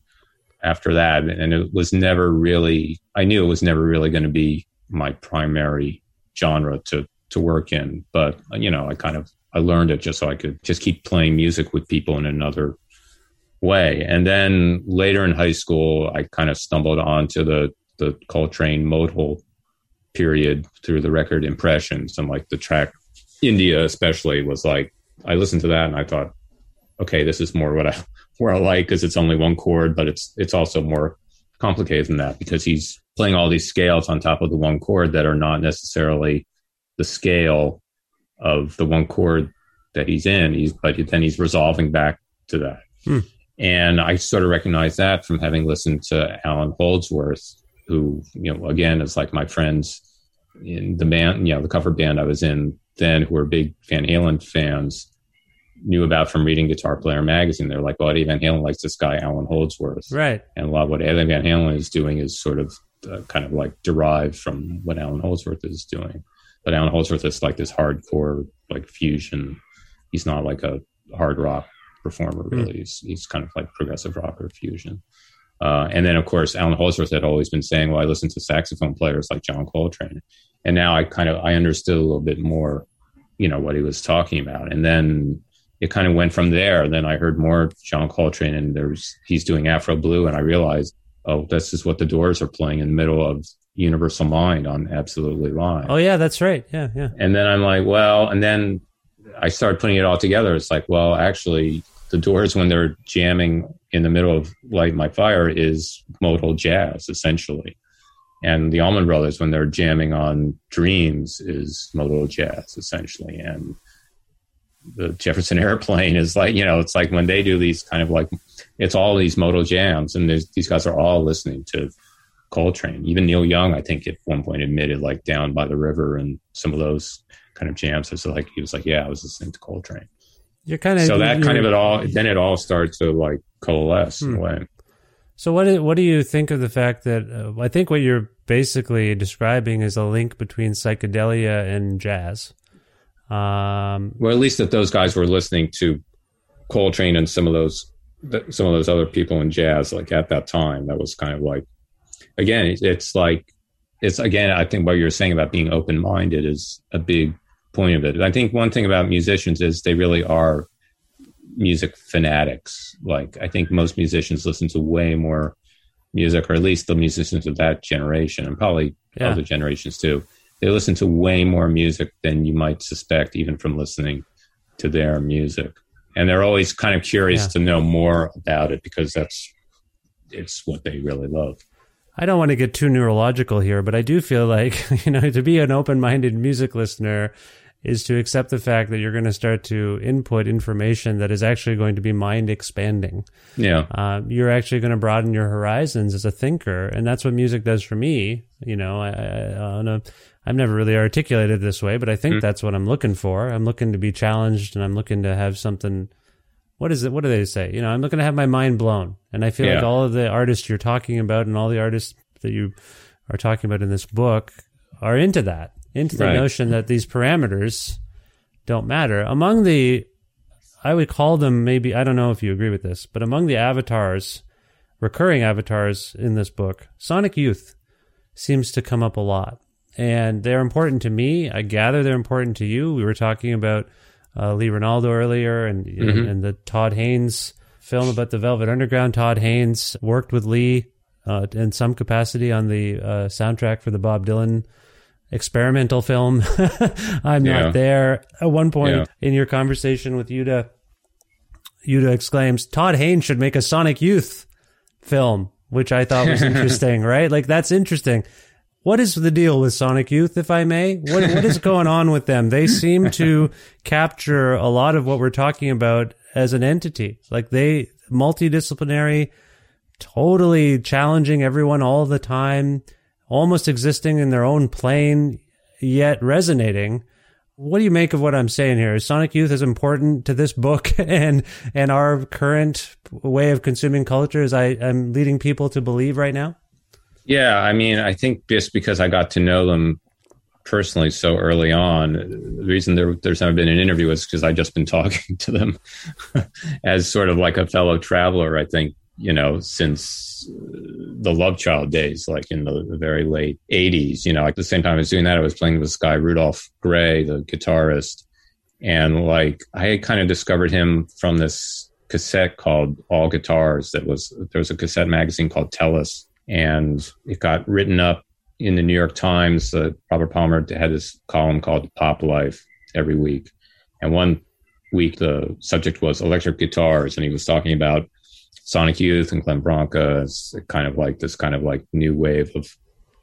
after that. And it was never really, I knew it was never really going to be my primary genre to, to work in. But, you know, I kind of, I learned it just so I could just keep playing music with people in another way. And then later in high school, I kind of stumbled onto the, the Coltrane modal period through the record impressions and like the track India especially was like I listened to that and I thought okay, this is more what I where I like because it's only one chord, but it's it's also more complicated than that because he's playing all these scales on top of the one chord that are not necessarily the scale of the one chord that he's in. He's but then he's resolving back to that. Hmm. And I sort of recognize that from having listened to Allan Holdsworth, who, you know, again, is like my friends in the band, you know, the cover band I was in then who were big Van Halen fans knew about from reading Guitar Player magazine. They're like, well, Eddie Van Halen likes this guy, Allan Holdsworth. Right. And a lot of what Eddie Van Halen is doing is sort of uh, kind of like derived from what Allan Holdsworth is doing. But Allan Holdsworth is like this hardcore, like fusion. He's not like a hard rock performer, hmm. really. Mm. He's, he's kind of like progressive rock or fusion. Uh, and then, of course, Allan Holdsworth had always been saying, "Well, I listen to saxophone players like John Coltrane," and now I kind of I understood a little bit more, you know, what he was talking about. And then it kind of went from there. Then I heard more John Coltrane, and there's he's doing Afro Blue, and I realized, oh, this is what the Doors are playing in the middle of Universal Mind on Absolutely Live. Oh yeah, that's right. Yeah, yeah. And then I'm like, well, and then I started putting it all together. It's like, well, actually, the Doors when they're jamming in the middle of Light My Fire is modal jazz essentially, and the Allman Brothers when they're jamming on Dreams is modal jazz essentially, and the Jefferson Airplane is like you know it's like when they do these kind of like it's all these modal jams, and these guys are all listening to Coltrane. Even Neil Young, I think, at one point admitted like down by the river and some of those kind of jams. It's like he was like, yeah, I was listening to Coltrane. You're kind of so that kind of it all. Then it all starts to like coalesce hmm. in a way. So what do, what do you think of the fact that uh, I think what you're basically describing is a link between psychedelia and jazz? Um, well, at least that those guys were listening to Coltrane and some of those some of those other people in jazz, like at that time. That was kind of like again, it's like it's again. I think what you're saying about being open minded is a big point of it. I think one thing about musicians is they really are music fanatics. Like I think most musicians listen to way more music, or at least the musicians of that generation, and probably yeah. other generations too. They listen to way more music than you might suspect, even from listening to their music. And they're always kind of curious yeah. to know more about it because that's it's what they really love. I don't want to get too neurological here, but I do feel like, you know, to be an open minded music listener is to accept the fact that you're going to start to input information that is actually going to be mind expanding. Yeah. Uh, you're actually going to broaden your horizons as a thinker. And that's what music does for me. You know, I, I, I I've never really articulated this way, but I think mm-hmm. that's what I'm looking for. I'm looking to be challenged and I'm looking to have something. What is it? What do they say? You know, I'm looking to have my mind blown. And I feel yeah. like all of the artists you're talking about and all the artists that you are talking about in this book are into that into the right. notion that these parameters don't matter. Among the, I would call them maybe, I don't know if you agree with this, but among the avatars, recurring avatars in this book, Sonic Youth seems to come up a lot. And they're important to me. I gather they're important to you. We were talking about uh, Lee Ranaldo earlier and, mm-hmm. and the Todd Haynes film about the Velvet Underground. Todd Haynes worked with Lee uh, in some capacity on the uh, soundtrack for the Bob Dylan experimental film. I'm yeah. not there. At one point yeah. in your conversation with Jutta, Jutta exclaims, Todd Haynes should make a Sonic Youth film, which I thought was interesting, right? Like, that's interesting. What is the deal with Sonic Youth, if I may? What, what is going on with them? They seem to capture a lot of what we're talking about as an entity. Like they multidisciplinary, totally challenging everyone all the time almost existing in their own plane, yet resonating. What do you make of what I'm saying here? Is Sonic Youth as important to this book and and our current way of consuming culture as I am leading people to believe right now? Yeah, I mean, I think just because I got to know them personally so early on, the reason there, there's never been an interview is because I've just been talking to them as sort of like a fellow traveler. I think you know since the Love Child days, like in the, the, very late 80s. You know, like the same time I was doing that, I was playing with this guy, Rudolph Grey, the guitarist. And like I had kind of discovered him from this cassette called All Guitars that was, there was a cassette magazine called Tellus. And it got written up in the New York Times. Uh, Robert Palmer had this column called Pop Life every week. And one week the subject was electric guitars, and he was talking about Sonic Youth and Glenn Branca is kind of like this kind of like new wave of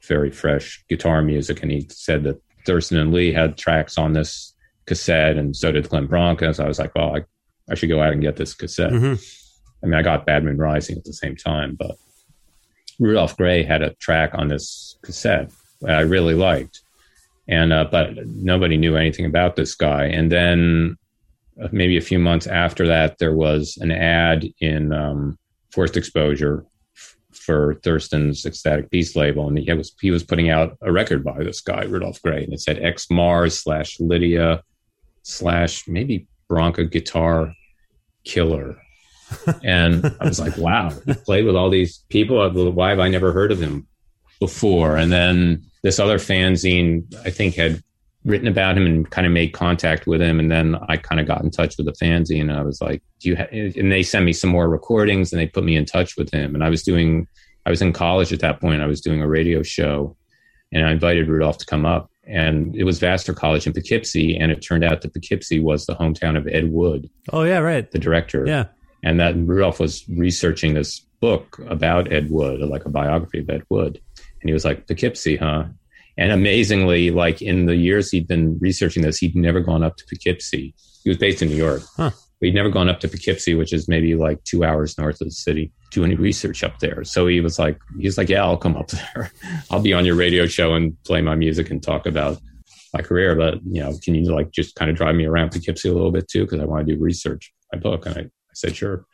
very fresh guitar music. And he said that Thurston and Lee had tracks on this cassette, and so did Glenn Branca. So I was like, well, I, I should go out and get this cassette. Mm-hmm. I mean, I got Bad Moon Rising at the same time, but Rudolph Grey had a track on this cassette that I really liked, and uh, but nobody knew anything about this guy. And then maybe a few months after that, there was an ad in um, Forced Exposure f- for Thurston's Ecstatic Peace label, and he was he was putting out a record by this guy Rudolph Grey, and it said X Mars slash Lydia slash maybe Bronca Guitar Killer and I was like, wow, he played with all these people. Why have I never heard of him before? And then this other fanzine, I think, had written about him and kind of made contact with him. And then I kind of got in touch with the fanzine and I was like, do you, ha-? and they sent me some more recordings and they put me in touch with him. And I was doing, I was in college at that point. I was doing a radio show and I invited Rudolph to come up. And it was Vassar College in Poughkeepsie. And it turned out that Poughkeepsie was the hometown of Ed Wood. Oh, yeah, right. The director. Yeah and that Rudolph was researching this book about Ed Wood, like a biography of Ed Wood, and he was like Poughkeepsie, huh? And amazingly, like in the years he'd been researching this, he'd never gone up to Poughkeepsie. He was based in New York. Huh. But he'd never gone up to Poughkeepsie, which is maybe like two hours north of the city, do any research up there. So he was like, he was like, yeah, I'll come up there. I'll be on your radio show and play my music and talk about my career. But you know, can you like just kind of drive me around Poughkeepsie a little bit too? Because I want to do research my book. And I, I said, sure.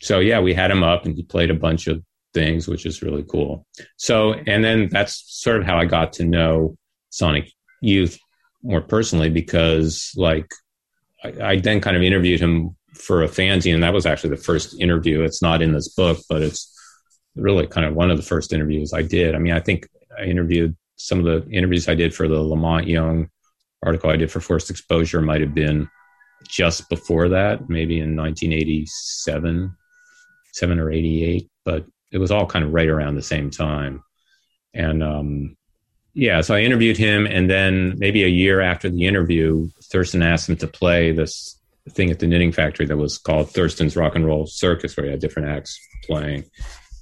So yeah, we had him up and he played a bunch of things, which is really cool. So, and then that's sort of how I got to know Sonic Youth more personally because like I, I then kind of interviewed him for a fanzine and that was actually the first interview. It's not in this book, but it's really kind of one of the first interviews I did. I mean, I think I interviewed some of the interviews I did for the La Monte Young article I did for Forced Exposure might have been just before that, maybe in 1987, seven or 88, but it was all kind of right around the same time. And um, yeah, so I interviewed him, and then maybe a year after the interview, Thurston asked him to play this thing at the Knitting Factory that was called Thurston's Rock and Roll Circus, where he had different acts playing.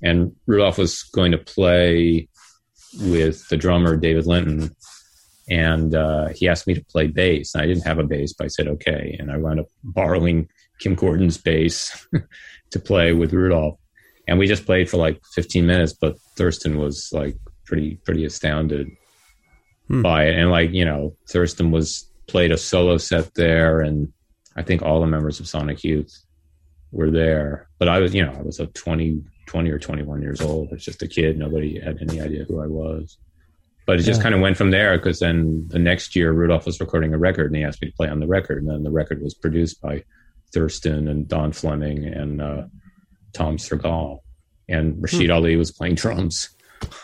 And Rudolph was going to play with the drummer David Linton, and uh, he asked me to play bass. I didn't have a bass, but I said okay, and I wound up borrowing Kim Gordon's bass to play with Rudolph, and we just played for like 15 minutes. But Thurston was like pretty pretty astounded Hmm. by it, and like you know, Thurston was played a solo set there, and I think all the members of Sonic Youth were there. But I was, you know, I was a 20, 20 or 21 years old. I was just a kid. Nobody had any idea who I was. But it just Yeah. kind of went from there because then the next year, Rudolph was recording a record and he asked me to play on the record. And then the record was produced by Thurston and Don Fleming and uh, Tom Surgal. And Rashied Hmm. Ali was playing drums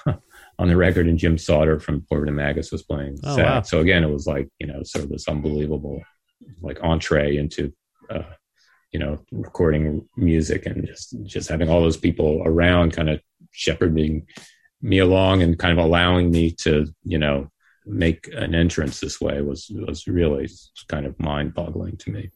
on the record, and Jim Sauter from Borbetomagus was playing Oh, wow. So again, it was like, you know, sort of this unbelievable like entree into uh, you know recording music and just just having all those people around kind of shepherding me along and kind of allowing me to you know make an entrance this way was was really kind of mind boggling to me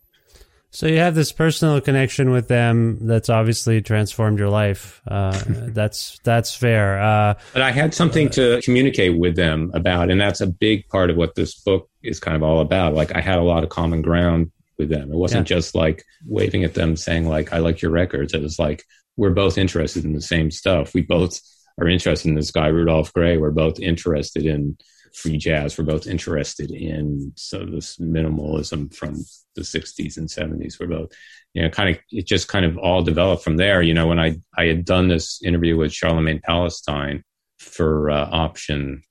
So you have this personal connection with them that's obviously transformed your life. Uh, that's that's fair. Uh, but I had something to communicate with them about, and that's a big part of what this book is kind of all about. Like I had a lot of common ground with them. It wasn't just like waving at them saying like I like your records. It was like we're both interested in the same stuff. We both are interested in this guy Rudolph Grey. We're both interested in free jazz. We're both interested in so this minimalism from the 60s and 70s. We're both you know, kind of it just kind of all developed from there. You know, when I I had done this interview with Charlemagne Palestine for uh, Option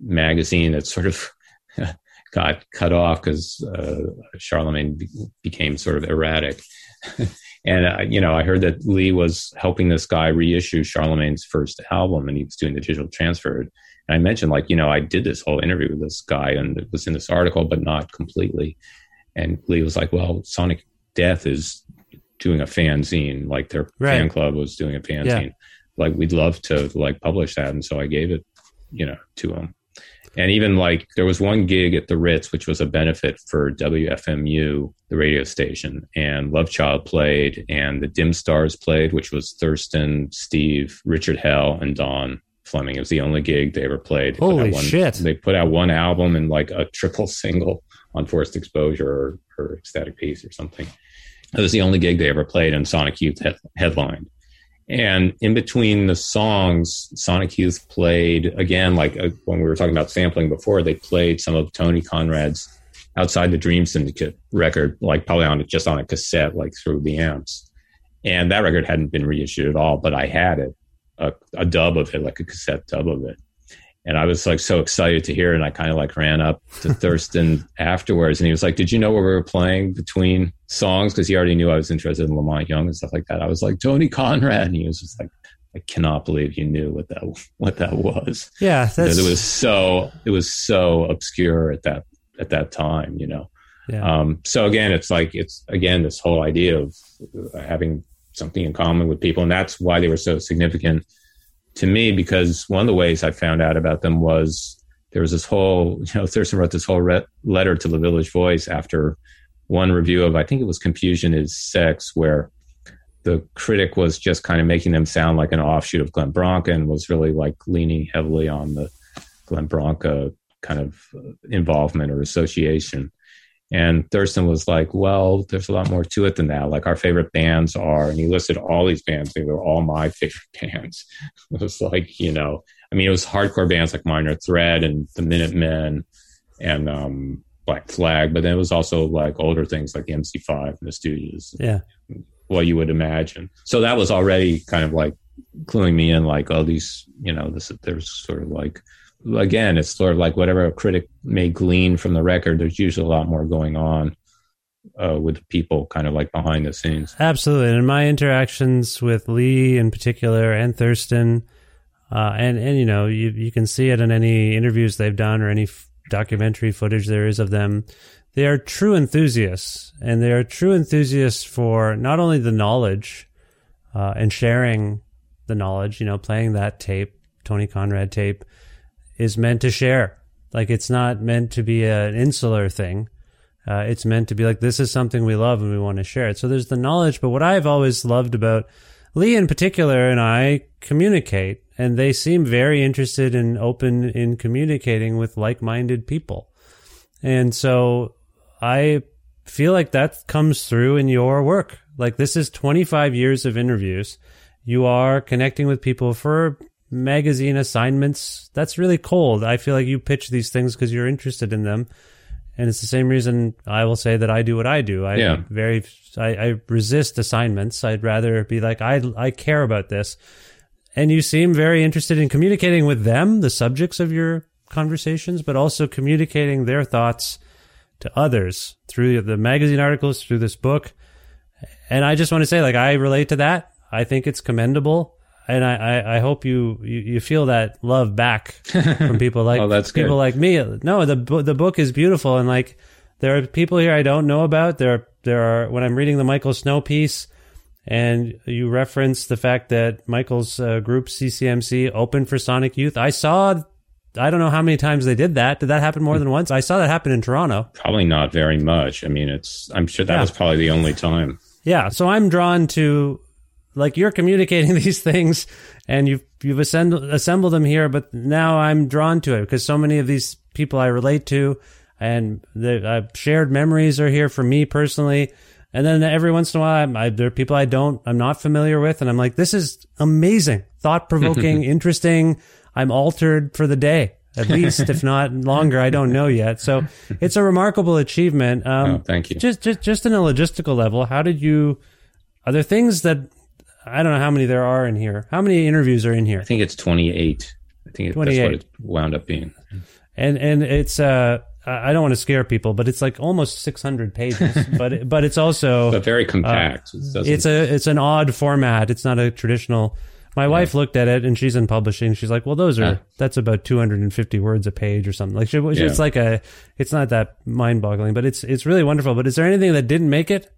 magazine, that sort of got cut off because uh, Charlemagne be- became sort of erratic. and uh, you know, I heard that Lee was helping this guy reissue Charlemagne's first album, and he was doing the digital transfer. And I mentioned, like, you know, I did this whole interview with this guy, and it was in this article, but not completely. And Lee was like, "Well, Sonic Death is doing a fanzine, like their Right. fan club was doing a fanzine. Like, we'd love to like publish that." And so I gave it, you know, to him. And even like there was one gig at the Ritz, which was a benefit for WFMU, the radio station, and Love Child played, and the Dim Stars played, which was Thurston, Steve, Richard Hell, and Don Fleming. It was the only gig they ever played. They Holy one, shit. They put out one album and like a triple single on Forced Exposure or, or Ecstatic Peace or something. It was the only gig they ever played, and Sonic Youth head, headlined. And in between the songs, Sonic Youth played again, like uh, when we were talking about sampling before, they played some of Tony Conrad's Outside the Dream Syndicate record, like probably on just on a cassette, like through the amps. And that record hadn't been reissued at all, but I had it, a, a dub of it, like a cassette dub of it. And I was like so excited to hear it. And I kind of like ran up to Thurston afterwards. And he was like, Did you know what we were playing between songs? Because he already knew I was interested in La Monte Young and stuff like that. I was like, Tony Conrad. And he was just like, I cannot believe you knew what that what that was. Yeah, that's, Because it was so it was so obscure at that at that time, you know. yeah. Um, so again, it's like it's again this whole idea of having something in common with people, and that's why they were so significant to me. Because one of the ways I found out about them was there was this whole, you know, Thurston wrote this whole re- letter to the Village Voice after one review of I think it was Confusion is Sex, where the critic was just kind of making them sound like an offshoot of Glenn Branca and was really like leaning heavily on the Glenn Branca uh, kind of uh, involvement or association. And Thurston was like, well, there's a lot more to it than that. Like our favorite bands are, and he listed all these bands. They were all my favorite bands. It was like, you know, I mean, it was hardcore bands like Minor Threat and the Minutemen and um, Black Flag, but then it was also like older things like the MC5 and the Stooges, yeah. what you would imagine. So that was already kind of like cluing me in, like, oh, these, you know, this, there's sort of like, again, it's sort of like whatever a critic may glean from the record, there's usually a lot more going on uh, with people kind of like behind the scenes. Absolutely. And in my interactions with Lee in particular and Thurston, uh, and, and, you know, you, you can see it in any interviews they've done or any f- documentary footage there is of them. They are true enthusiasts, and they are true enthusiasts for not only the knowledge uh, and sharing the knowledge, you know, playing that tape, Tony Conrad tape, is meant to share. Like it's not meant to be an insular thing. Uh, it's meant to be like this is something we love and we want to share it. So there's the knowledge, but what I've always loved about Lee in particular and I communicate, and they seem very interested and open in communicating with like-minded people. And so I feel like that comes through in your work. Like this is 25 years of interviews. You are connecting with people for magazine assignments. That's really cold. I feel like you pitch these things because you're interested in them. And it's the same reason I will say that I do what I do. I Yeah. very I, I resist assignments. I'd rather be like I I care about this. And you seem very interested in communicating with them, the subjects of your conversations, but also communicating their thoughts to others through the magazine articles, through this book. And I just want to say, like, I relate to that. I think it's commendable. And I, I, I hope you, you, you feel that love back from people like Oh, that's people good. like me. No, the the book is beautiful, and like there are people here I don't know about. There there are when I'm reading the Michael Snow piece, and you reference the fact that Michael's uh, group CCMC opened for Sonic Youth. I saw. I don't know how many times they did that. Did that happen more than once? I saw that happen in Toronto. Probably not very much. I mean, it's, I'm sure that Yeah. was probably the only time. Yeah, so I'm drawn to like you're communicating these things and you've you've assembled assembled them here, but now I'm drawn to it because so many of these people I relate to and the uh, shared memories are here for me personally. And then every once in a while, I'm, there are people I don't, I'm not familiar with, and I'm like, this is amazing, thought provoking, interesting. I'm altered for the day, at least, if not longer. I don't know yet. So it's a remarkable achievement. Um, Oh, thank you. just just just in a logistical level how did you are there things that i don't know how many there are in here how many interviews are in here I think it's 28. I think it, that's 28. what it wound up being. and and it's uh i don't want to scare people but it's like almost 600 pages but but it's also But very compact. It it's a it's an odd format it's not a traditional my wife looked at it and she's in publishing she's like well those are Yeah. that's about 250 words a page or something like she, it's Yeah. like a it's not that mind-boggling but it's it's really wonderful but is there anything that didn't make it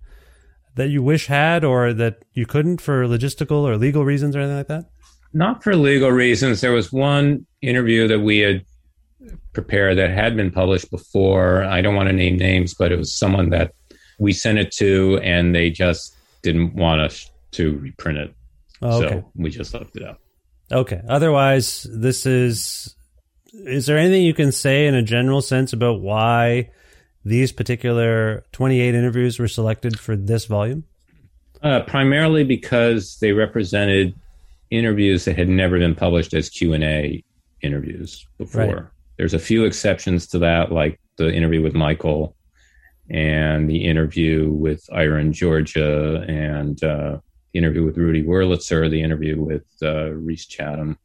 that you wish had or that you couldn't for logistical or legal reasons or anything like that not for legal reasons. There was one interview that we had prepared that had been published before. I don't want to name names, but it was someone that we sent it to, and they just didn't want us to reprint it. Oh, okay. So we just left it out. Okay. Otherwise, this is. Is there anything you can say in a general sense about why these particular 28 interviews were selected for this volume? Uh, primarily because they represented interviews that had never been published as Q and A interviews before. Right. There's a few exceptions to that, like the interview with Michael and the interview with Iron Georgia and uh, the interview with Rudy Wurlitzer, the interview with uh, Rhys Chatham.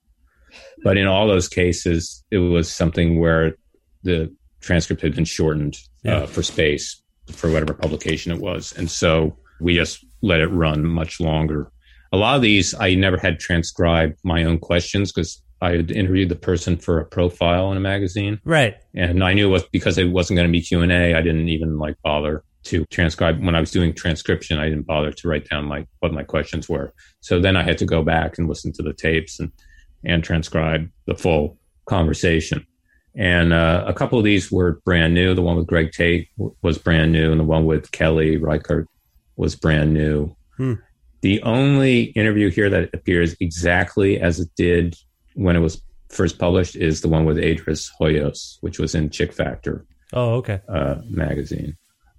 But in all those cases, it was something where the transcript had been shortened Yeah. uh, for space for whatever publication it was. And so we just let it run much longer. A lot of these I never had transcribed my own questions because I had interviewed the person for a profile in a magazine Right. and I knew it was because it wasn't going to be Q and A. I didn't even like bother to transcribe when I was doing transcription. I didn't bother to write down my what my questions were. So then I had to go back and listen to the tapes and and transcribe the full conversation. And uh, a couple of these were brand new. The one with Greg Tate w- was brand new, and the one with Kelly Reichardt was brand new. Hmm. The only interview here that appears exactly as it did when it was first published is the one with Adris Hoyos, which was in Chick Factor Oh, okay. uh, magazine,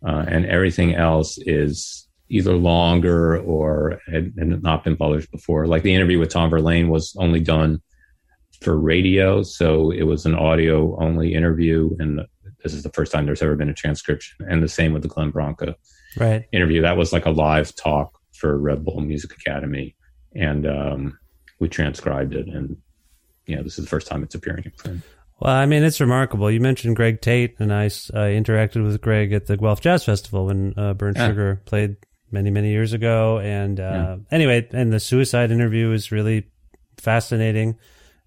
uh, and everything else is either longer or had, had not been published before. Like the interview with Tom Verlaine was only done for radio, so it was an audio only interview, and this is the first time there's ever been a transcription. And the same with the Glenn Branca Right. interview. That was like a live talk for Red Bull Music Academy, and um, we transcribed it. And yeah, this is the first time it's appearing in print. Well, I mean, it's remarkable. You mentioned Greg Tate, and I, I interacted with Greg at the Guelph Jazz Festival when uh, Burnt Yeah. Sugar played many, many years ago. And uh, anyway, and the suicide interview is really fascinating,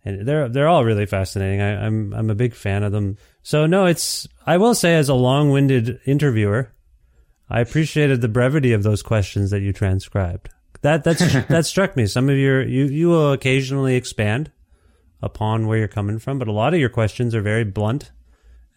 and they're they're all really fascinating. I, I'm I'm a big fan of them. So no, it's I will say as a long-winded interviewer, I appreciated the brevity of those questions that you transcribed. That that's that struck me. Some of your you you will occasionally expand upon where you're coming from, but a lot of your questions are very blunt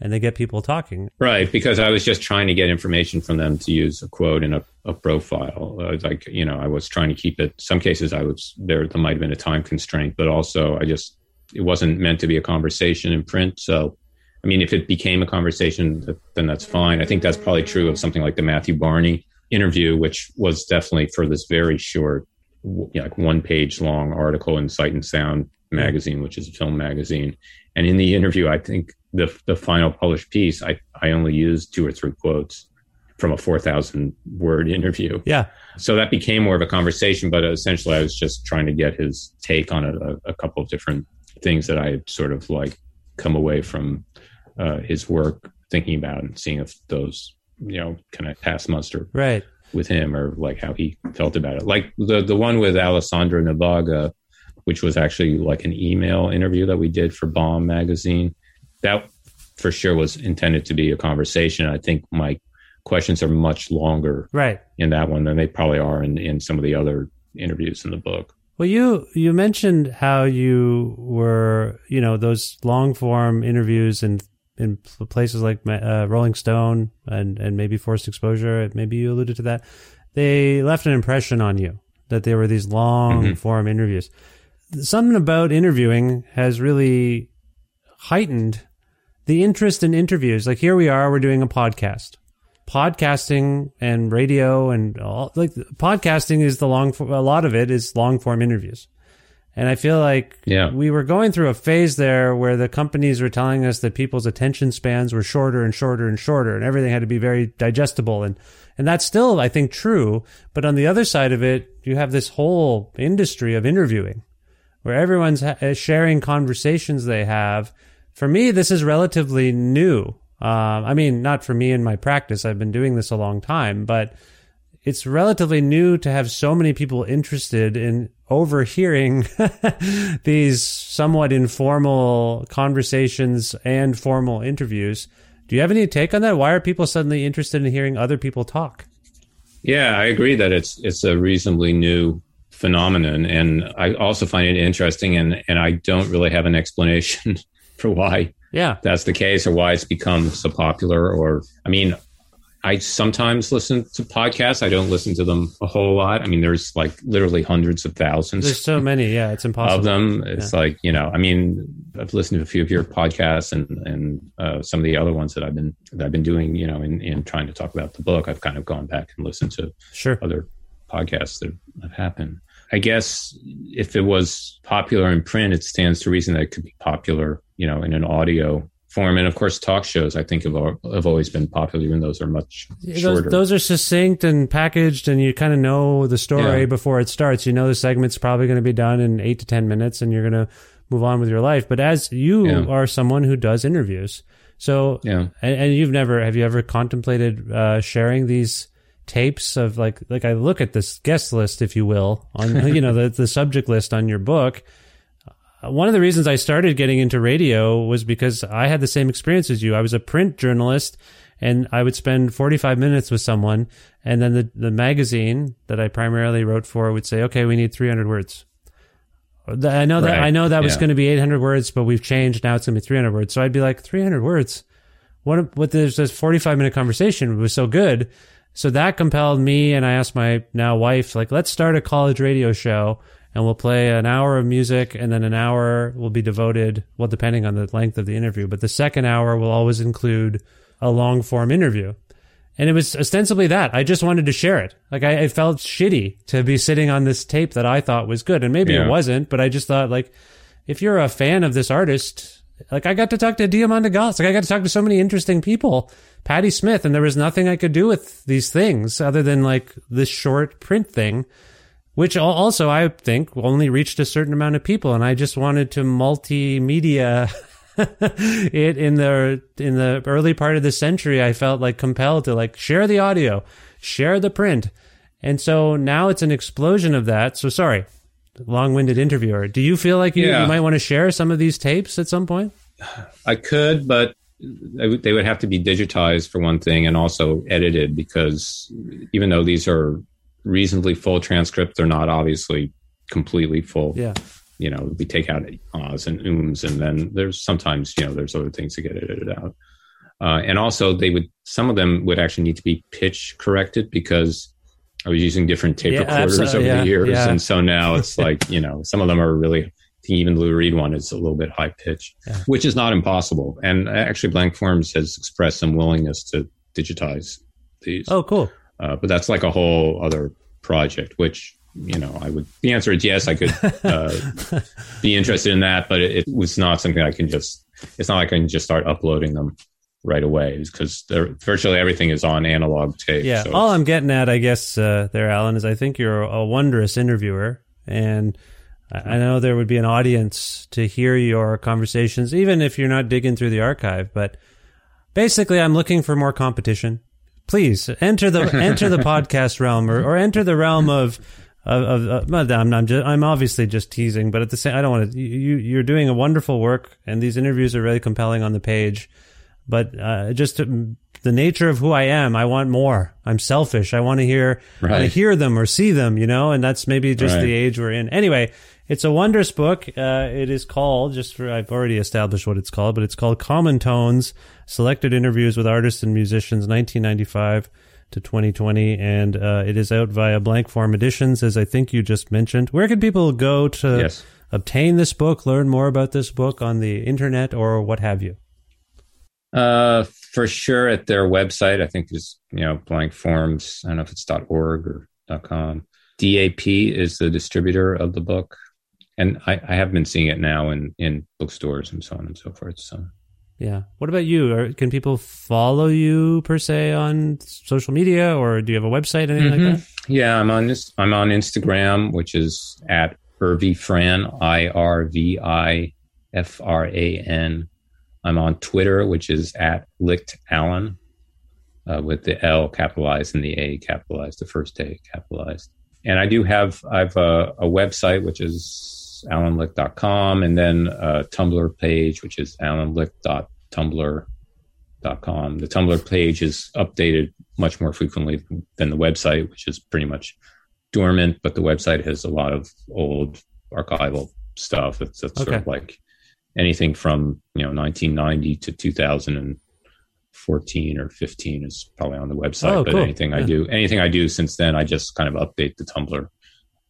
and they get people talking. Right, because I was just trying to get information from them to use a quote in a, a profile. I was like, you know, I was trying to keep it. Some cases, I was there. There might have been a time constraint, but also I just it wasn't meant to be a conversation in print. So, I mean, if it became a conversation, then that's fine. I think that's probably true of something like the Matthew Barney interview, which was definitely for this very short, you know, like one page long article in Sight and Sound magazine, which is a film magazine. And in the interview, I think the the final published piece, I, I only used two or three quotes from a 4,000 word interview. Yeah. So that became more of a conversation, but essentially I was just trying to get his take on a, a, a couple of different things that I had sort of like come away from uh, his work thinking about and seeing if those, you know, kind of pass muster Right. with him or like how he felt about it. Like the the one with Alessandra Novaga, which was actually like an email interview that we did for Bomb magazine. That for sure was intended to be a conversation. I think my questions are much longer Right. in that one than they probably are in, in some of the other interviews in the book. Well, you you mentioned how you were, you know, those long form interviews in in places like uh, Rolling Stone and and maybe Forced Exposure. Maybe you alluded to that. They left an impression on you that there were these long form interviews. Something about interviewing has really heightened the interest in interviews. Like here we are, we're doing a podcast. Podcasting and radio and all like podcasting is the long. A lot of it is long form interviews. And I feel like Yeah. we were going through a phase there where the companies were telling us that people's attention spans were shorter and shorter and shorter, and everything had to be very digestible. And and that's still, I think, true. But on the other side of it, you have this whole industry of interviewing, where everyone's ha- sharing conversations they have. For me, this is relatively new. Um, I mean, not for me in my practice. I've been doing this a long time, but it's relatively new to have so many people interested in overhearing these somewhat informal conversations and formal interviews. Do you have any take on that? Why are people suddenly interested in hearing other people talk? Yeah, I agree that it's it's a reasonably new phenomenon, and I also find it interesting, and and I don't really have an explanation for why Yeah. that's the case or why it's become so popular. Or, I mean, I sometimes listen to podcasts. I don't listen to them a whole lot. I mean, there's like literally hundreds of thousands. There's so many. Yeah, it's impossible. Of them, it's yeah. like you know. I mean, I've listened to a few of your podcasts and and uh, some of the other ones that I've been that I've been doing. You know, in in trying to talk about the book, I've kind of gone back and listened to sure other podcasts that have happened. I guess if it was popular in print, it stands to reason that it could be popular, you know, in an audio form. And of course, talk shows I think have have always been popular, even those are much shorter. Those, those are succinct and packaged, and you kind of know the story yeah. before it starts. You know the segment's probably going to be done in eight to ten minutes, and you're going to move on with your life. But as you yeah. are someone who does interviews, so yeah, and, and you've never have you ever contemplated uh, sharing these? tapes of like like I look at this guest list, if you will, on you know the the subject list on your book. Uh, one of the reasons I started getting into radio was because I had the same experience as you. I was a print journalist, and I would spend forty five minutes with someone, and then the the magazine that I primarily wrote for would say, "Okay, we need three hundred words." I know that right. I know that was going to be 800 words, but we've changed. Now it's going to be 300 words. So I'd be like, 300 words. What? What? There's this 45 minute conversation was so good so that compelled me, and I asked my now wife, like, let's start a college radio show, and we'll play an hour of music, and then an hour will be devoted, well, depending on the length of the interview, but the second hour will always include a long form interview. And it was ostensibly that. I just wanted to share it. Like I, I, felt shitty to be sitting on this tape that I thought was good. And maybe yeah. it wasn't, but I just thought like, if you're a fan of this artist, like I got to talk to Diamanda Galás. Like I got to talk to so many interesting people. Patti Smith, and there was nothing I could do with these things other than like this short print thing, which also I think only reached a certain amount of people. And I just wanted to multimedia it in the in the early part of the century. I felt like compelled to like share the audio, share the print, and so now it's an explosion of that. So sorry, long-winded interviewer. Do you feel like you, yeah. you might want to share some of these tapes at some point? I could, but they would have to be digitized for one thing and also edited because even though these are reasonably full transcripts, they're not obviously completely full. Yeah. You know, we take out ahs and ums, and then there's sometimes, you know, there's other things to get edited out. Uh, and also, they would, some of them would actually need to be pitch corrected because I was using different tape yeah, recorders over yeah, the years. Yeah. And so now it's like, you know, some of them are really even the Lou Reed one is a little bit high pitched, yeah. which is not impossible. And actually, Blank Forms has expressed some willingness to digitize these. Oh, cool. Uh, but that's like a whole other project, which you know, I would. The answer is yes. I could uh, be interested in that, but it, it, was not something I can just. It's not like I can just start uploading them right away because virtually everything is on analog tape. Yeah. So all I'm getting at, I guess, uh, there, Alan, is I think you're a wondrous interviewer, and I know there would be an audience to hear your conversations, even if you're not digging through the archive. But basically, I'm looking for more competition. Please enter the enter the podcast realm, or, or enter the realm of of, of, of I'm, I'm, just, I'm obviously just teasing, but at the same, I don't want to. You you're doing a wonderful work, and these interviews are really compelling on the page. But uh, just to, the nature of who I am, I want more. I'm selfish. I want to hear, right. hear them or see them, you know, and that's maybe just right. the age we're in. Anyway, it's a wondrous book. Uh, it is called, just for, I've already established what it's called, but it's called Common Tones Selected Interviews with Artists and Musicians, 1995 to 2020. And uh, it is out via blank form editions, as I think you just mentioned. Where can people go to yes. obtain this book, learn more about this book on the internet, or what have you? Uh, for sure at their website. I think is you know blank forms. I don't know if it's .org or .com. DAP is the distributor of the book and I, I, have been seeing it now in in bookstores and so on and so forth. So, yeah. What about you? Or can people follow you per se on social media, or do you have a website, anything mm-hmm. like that? Yeah, I'm on this. I'm on Instagram, which is at Irvi Fran, I R V I F R A N. I'm on Twitter, which is at Licht Alan, uh, with the L capitalized and the A capitalized, the first A capitalized. And I do have I've a, a website which is alanlicht.com, and then a Tumblr page, which is alanlicht.tumblr.com. The Tumblr page is updated much more frequently than the website, which is pretty much dormant, but the website has a lot of old archival stuff. It's, it's okay. sort of like anything from you know 1990 to 2014 or 15 is probably on the website. Oh, but cool. anything I do, anything I do since then, I just kind of update the Tumblr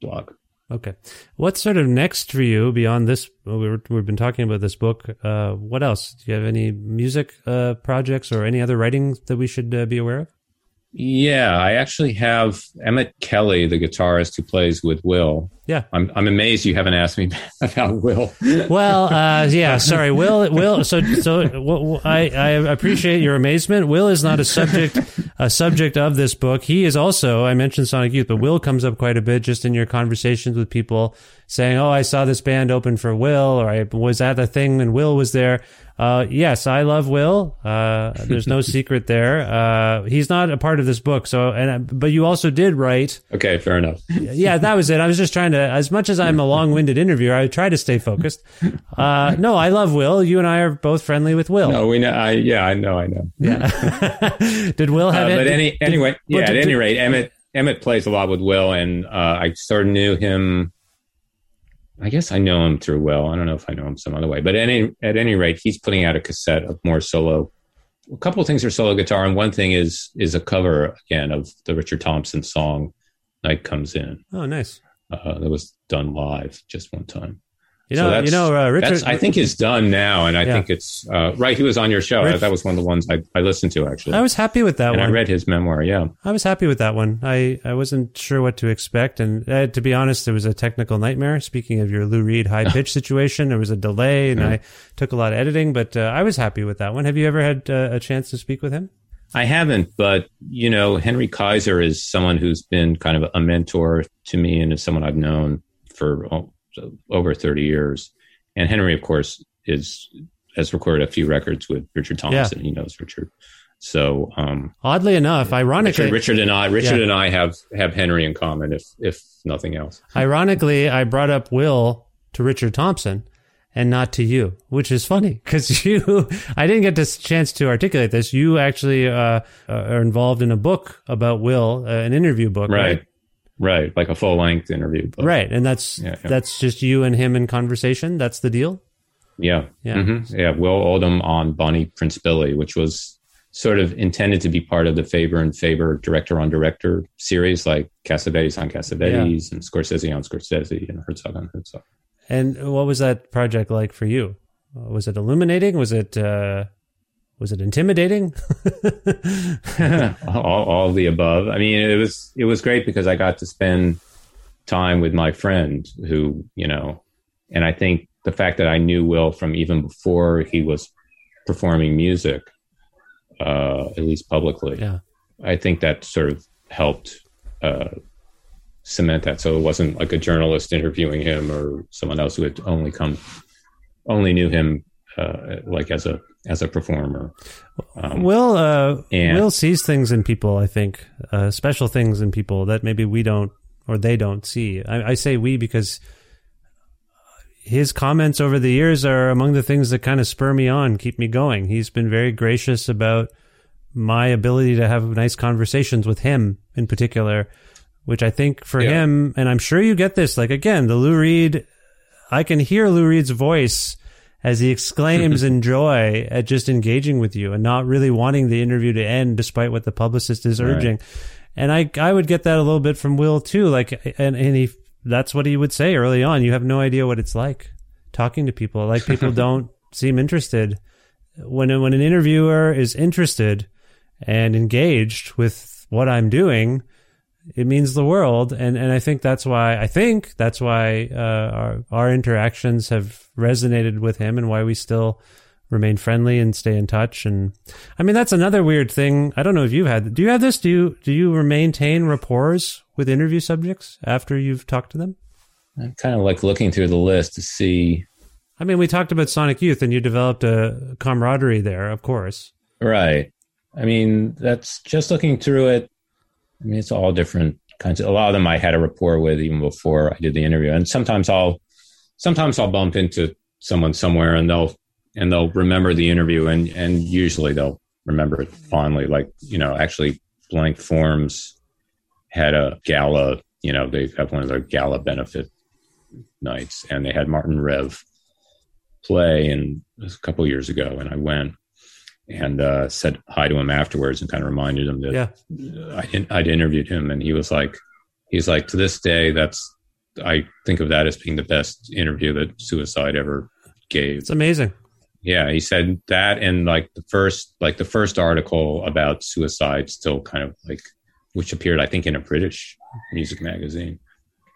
blog. Okay. What's sort of next for you beyond this? well, we were, we've been talking about this book. Uh, what else? Do you have any music uh, projects or any other writings that we should uh, be aware of? Yeah, I actually have Emmett Kelly, the guitarist who plays with Will. Yeah. I'm I'm amazed you haven't asked me about Will. Well, uh, yeah. Sorry, Will. Will. So, so I I appreciate your amazement. Will is not a subject a subject of this book. He is also. I mentioned Sonic Youth, but Will comes up quite a bit just in your conversations with people saying, "Oh, I saw this band open for Will," or "I was at the thing and Will was there." Uh, yes, I love Will. Uh, there's no secret there. Uh, he's not a part of this book. So, and but you also did write. okay, fair enough. Yeah, that was it. I was just trying to, as much as I'm a long-winded interviewer, I try to stay focused. Uh, no, I love Will. You and I are both friendly with Will. No, we know. I yeah, I know. I know. Yeah. did Will have Uh, it? but any did- anyway, but yeah. At did- any rate, Emmett Emmett plays a lot with Will, and uh, I sort of knew him. I guess I know him through Will. I don't know if I know him some other way, but at any at any rate, he's putting out a cassette of more solo. A couple of things are solo guitar, and one thing is is a cover again of the Richard Thompson song "Night Comes In." Oh, nice. Uh, that was done live just one time. You So know, that's- you know, uh, Richard. I think it's done now, and I Yeah. think it's uh, right. He was on your show. Rich- that was one of the ones I, I listened to actually, I was happy with that and one. I read his memoir. Yeah, I was happy with that one. I, I wasn't sure what to expect, and uh, to be honest, it was a technical nightmare. Speaking of your Lou Reed high pitch situation, there was a delay, and I took a lot of editing, but uh, I was happy with that one. Have you ever had uh, a chance to speak with him? I haven't, but you know, Henry Kaiser is someone who's been kind of a mentor to me, and is someone I've known for oh, over thirty years. And Henry, of course, is has recorded a few records with Richard Thompson. He knows Richard. So, um, Oddly enough, ironically, Richard, Richard and I, Richard Yeah. and I have have Henry in common, if if nothing else. Ironically, I brought up Will to Richard Thompson and not to you, which is funny because you, I didn't get this chance to articulate this. You actually uh, are involved in a book about Will, uh, an interview book, right? Right. Right. Like a full length interview. book. Right, and that's Yeah, yeah. that's just you and him in conversation. That's the deal. Yeah. Yeah. Mhm. Yeah. Will Oldham on Bonnie Prince Billy, which was sort of intended to be part of the Faber and Faber director on director series, like Cassavetes on Cassavetes and Scorsese on Scorsese and Herzog on Herzog. And what was that project like for you? Was it illuminating? Was it uh, was it intimidating? all, all of the above. I mean, it was it was great because I got to spend time with my friend who, you know, and I think the fact that I knew Will from even before he was performing music, uh, at least publicly, yeah. I think that sort of helped uh, cement that. So it wasn't like a journalist interviewing him or someone else who had only come, only knew him uh, like as a as a performer. Um, Will uh, and- Will sees things in people. I think uh, special things in people that maybe we don't or they don't see. I, I say we because his comments over the years are among the things that kind of spur me on, keep me going. He's been very gracious about my ability to have nice conversations with him in particular, which I think for Yeah. him, and I'm sure you get this, like again, the Lou Reed, I can hear Lou Reed's voice as he exclaims in joy at just engaging with you and not really wanting the interview to end despite what the publicist is Right. urging. And I, I would get that a little bit from Will too. Like, and, and he, that's what he would say early on. You have no idea what it's like talking to people. Like people don't seem interested when, when an interviewer is interested and engaged with what I'm doing, it means the world. And, and I think that's why, I think that's why, uh, our, our interactions have resonated with him and why we still remain friendly and stay in touch. And I mean, that's another weird thing. I don't know if you've had, do you have this? Do you, do you maintain rapport with interview subjects after you've talked to them? I'm kind of like looking through the list to see. I mean, we talked about Sonic Youth and you developed a camaraderie there, of course. Right. I mean, that's just looking through it. I mean, it's all different kinds of. A lot of them I had a rapport with even before I did the interview, and sometimes I'll, sometimes I'll bump into someone somewhere, and they'll and they'll remember the interview, and and usually they'll remember it fondly. Like you know, actually, Blank Forms had a gala. You know, they have one of their gala benefit nights, and they had Martin Rev play and a couple years ago and I went and uh, said hi to him afterwards and kind of reminded him that Yeah. I, I'd interviewed him and he was like, he's like, to this day, that's, I think of that as being the best interview that Suicide ever gave. It's amazing. Yeah, he said that, and like the first, like the first article about suicide, still kind of like, which appeared, I think, in a British music magazine.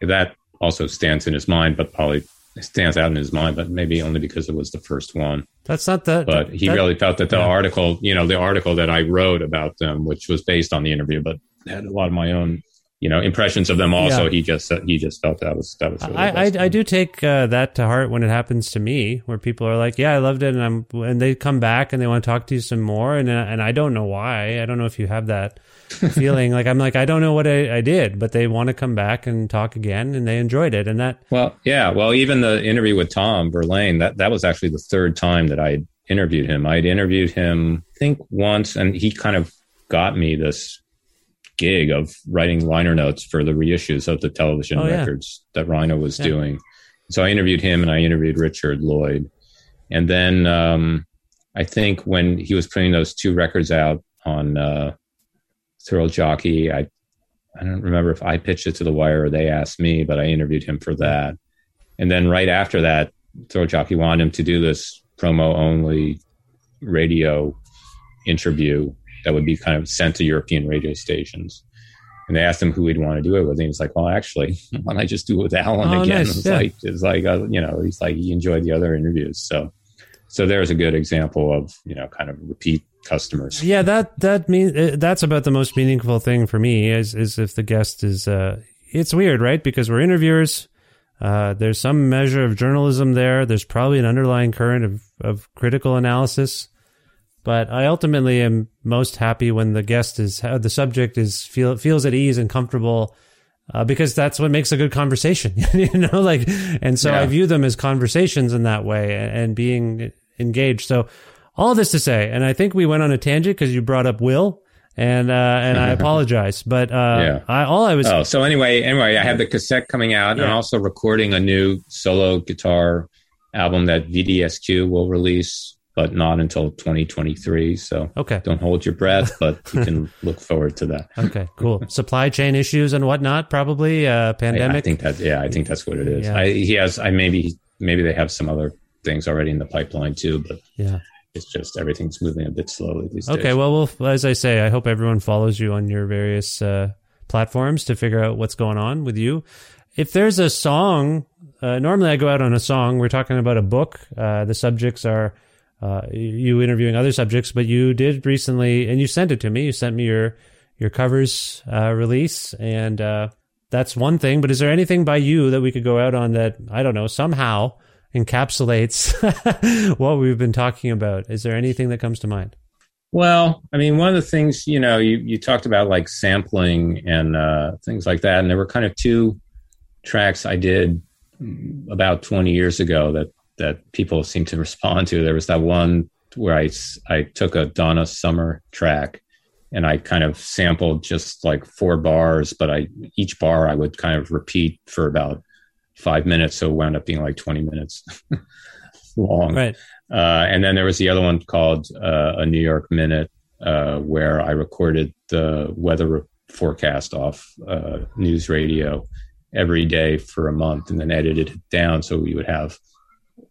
That also stands in his mind, but probably stands out in his mind, but maybe only because it was the first one. That's not the. But he that- really felt that the yeah. article, you know, the article that I wrote about them, which was based on the interview, but had a lot of my own, you know, impressions of them. Also, Yeah. he just he just felt that was that was. Really I, I, I do take uh, that to heart when it happens to me, where people are like, "Yeah, I loved it," and I'm, and they come back and they want to talk to you some more, and uh, and I don't know why. I don't know if you have that feeling. Like I'm like, I don't know what I, I did, but they want to come back and talk again, and they enjoyed it, and that Well, yeah. Well, even the interview with Tom Verlaine, that, that was actually the third time that I interviewed him. I'd interviewed him, I think, once, and he kind of got me this gig of writing liner notes for the reissues of the television Oh, yeah. records that Rhino was Yeah. doing. So I interviewed him and I interviewed Richard Lloyd. And then um, I think when he was putting those two records out on uh, Thrill Jockey, I I don't remember if I pitched it to the wire or they asked me, but I interviewed him for that. And then right after that, Thrill Jockey wanted him to do this promo only radio interview that would be kind of sent to European radio stations. And they asked him who he'd want to do it with. And he was like, well, actually, why don't I just do it with Alan Oh, again? nice, It's yeah. like, it's like, uh, you know, he's like, he enjoyed the other interviews. So, so there's a good example of, you know, kind of repeat customers. yeah, that that mean uh, that's about the most meaningful thing for me is is if the guest is. Uh, it's weird, right? Because we're interviewers. Uh, there's some measure of journalism there. There's probably an underlying current of, of critical analysis. But I ultimately am most happy when the guest is the subject is feel feels at ease and comfortable, uh, because that's what makes a good conversation. you know, like, and so I view them as conversations in that way and, and being engaged. So all this to say, and I think we went on a tangent because you brought up Will, and uh, and I apologize, but uh, Yeah. I all I was Oh, so anyway, anyway, I have the cassette coming out and Yeah. also recording a new solo guitar album that VDSQ will release, but not until 2023. So okay. don't hold your breath, but you can look forward to that. Okay, cool. Supply chain issues and whatnot, probably uh, I, pandemic. I think that, yeah, I think that's what it is. Yeah. I, he has, I maybe, maybe they have some other things already in the pipeline too, but yeah. it's just everything's moving a bit slowly these days. Okay, well, we'll, as I say, I hope everyone follows you on your various uh, platforms to figure out what's going on with you. If there's a song, uh, normally I go out on a song. We're talking about a book. Uh, the subjects are uh, you interviewing other subjects, but you did recently, and you sent it to me. You sent me your your covers uh, release, and uh, that's one thing. But is there anything by you that we could go out on that I don't know somehow encapsulates what we've been talking about? Is there anything that comes to mind? Well, I mean, one of the things you know, you you talked about like sampling and uh, things like that, and there were kind of two tracks I did about twenty years ago that that people seem to respond to. There was that one where I I took a Donna Summer track and I kind of sampled just like four bars, but I each bar I would kind of repeat for about five minutes, so it wound up being like twenty minutes long. Right. Uh, and then there was the other one called uh, a New York Minute, uh, where I recorded the weather forecast off uh, news radio every day for a month, and then edited it down so we would have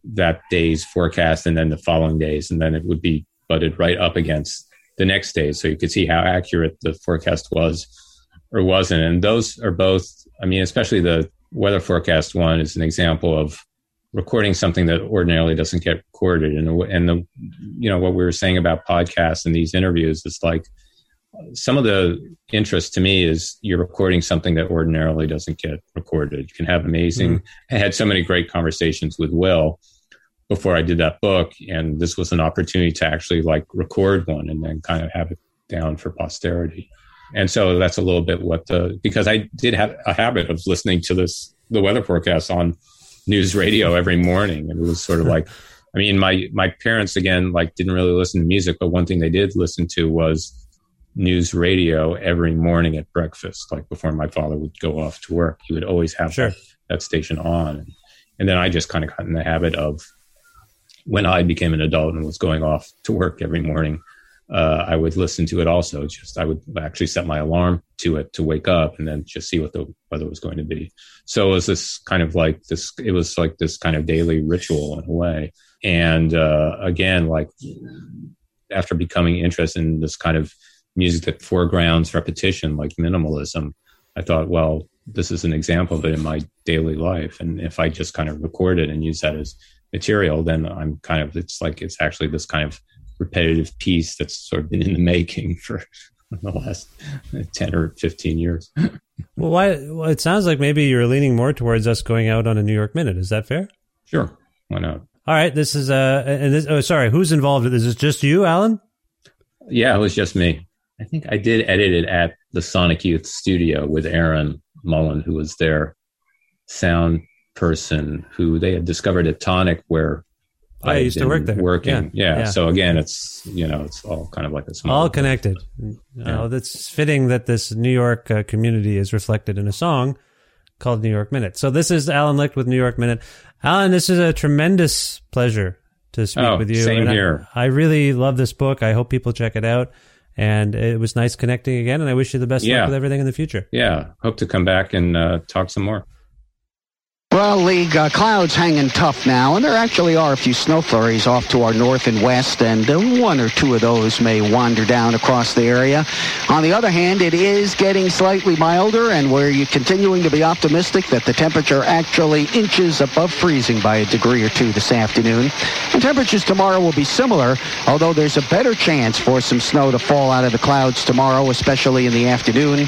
that day's forecast, and then the following days, and then it would be butted right up against the next day, so you could see how accurate the forecast was or wasn't. And those are both. I mean, especially the weather forecast one is an example of recording something that ordinarily doesn't get recorded and and the you know what we were saying about podcasts and these interviews is like some of the interest to me is you're recording something that ordinarily doesn't get recorded. You can have amazing mm-hmm. i had so many great conversations with will before i did that book and this was an opportunity to actually like record one and then kind of have it down for posterity. And so that's a little bit what the because i did have a habit of listening to this the weather forecast on news radio every morning and it was sort of like i mean my my parents again like didn't really listen to music but one thing they did listen to was news radio every morning at breakfast like before my father would go off to work he would always have Sure. that, that station on and, then i just kind of got in the habit of when I became an adult and was going off to work every morning, uh, I would listen to it also. Just I would actually set my alarm to it to wake up and then just see what the weather was going to be. So it was this kind of like this. It was like this kind of daily ritual in a way. And uh, again, like after becoming interested in this kind of music that foregrounds repetition, like minimalism, I thought, well, this is an example of it in my daily life. And if I just kind of record it and use that as material, then I'm kind of, it's like, it's actually this kind of repetitive piece that's sort of been in the making for the last 10 or 15 years. well, why, well, it sounds like maybe you're leaning more towards us going out on a New York Minute. Is that fair? Sure. Why not? All right. This is, uh, and this, oh, sorry. Who's involved? Is this just you, Alan? Yeah, it was just me. I think I did edit it at the Sonic Youth studio with Aaron Mullan, who was their sound person, who they had discovered at Tonic, where I, I used to work there. Working, yeah. Yeah. yeah. So again, it's you know, it's all kind of like a small all connected. Yeah. that's fitting that this New York uh, community is reflected in a song called New York Minute. So this is Alan Licht with New York Minute. Alan, this is a tremendous pleasure to speak oh, with you. Same and here. I, I really love this book. I hope people check it out. And it was nice connecting again. And I wish you the best yeah. luck with everything in the future. Yeah. Hope to come back and uh, talk some more. Well, League, uh, clouds hanging tough now, and there actually are a few snow flurries off to our north and west, and uh, one or two of those may wander down across the area. On the other hand, it is getting slightly milder, and we're continuing to be optimistic that the temperature actually inches above freezing by a degree or two this afternoon. And temperatures tomorrow will be similar, although there's a better chance for some snow to fall out of the clouds tomorrow, especially in the afternoon.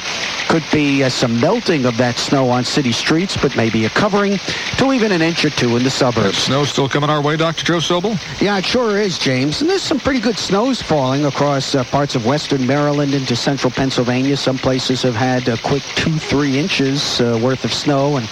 Could be uh, some melting of that snow on city streets, but maybe a covering to even an inch or two in the suburbs. That snow still coming our way, Dr. Joe Sobel? Yeah, it sure is, James. And there's some pretty good snows falling across uh, parts of western Maryland into central Pennsylvania. Some places have had a quick two, three inches uh, worth of snow, and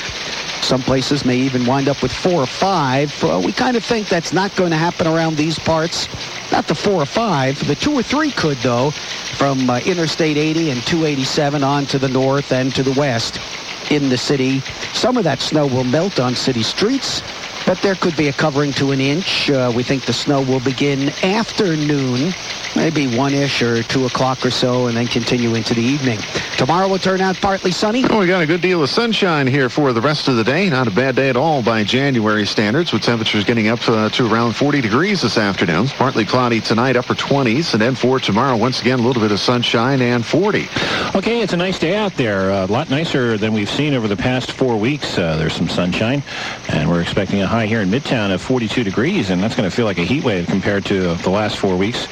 some places may even wind up with four or five. Uh, we kind of think that's not going to happen around these parts. Not the four or five. The two or three could, though, from uh, Interstate 80 and 287 on to the north and to the west in the city. Some of that snow will melt on city streets, but there could be a covering to an inch. Uh, we think the snow will begin afternoon maybe one-ish or two o'clock or so, and then continue into the evening. Tomorrow will turn out partly sunny. Oh, we got a good deal of sunshine here for the rest of the day. Not a bad day at all by January standards, with temperatures getting up uh, to around 40 degrees this afternoon. Partly cloudy tonight, upper 20s, and then for tomorrow, once again, a little bit of sunshine and 40. Okay, it's a nice day out there. A lot nicer than we've seen over the past four weeks. Uh, there's some sunshine, and we're expecting a high here in Midtown of 42 degrees, and that's going to feel like a heat wave compared to the last four weeks.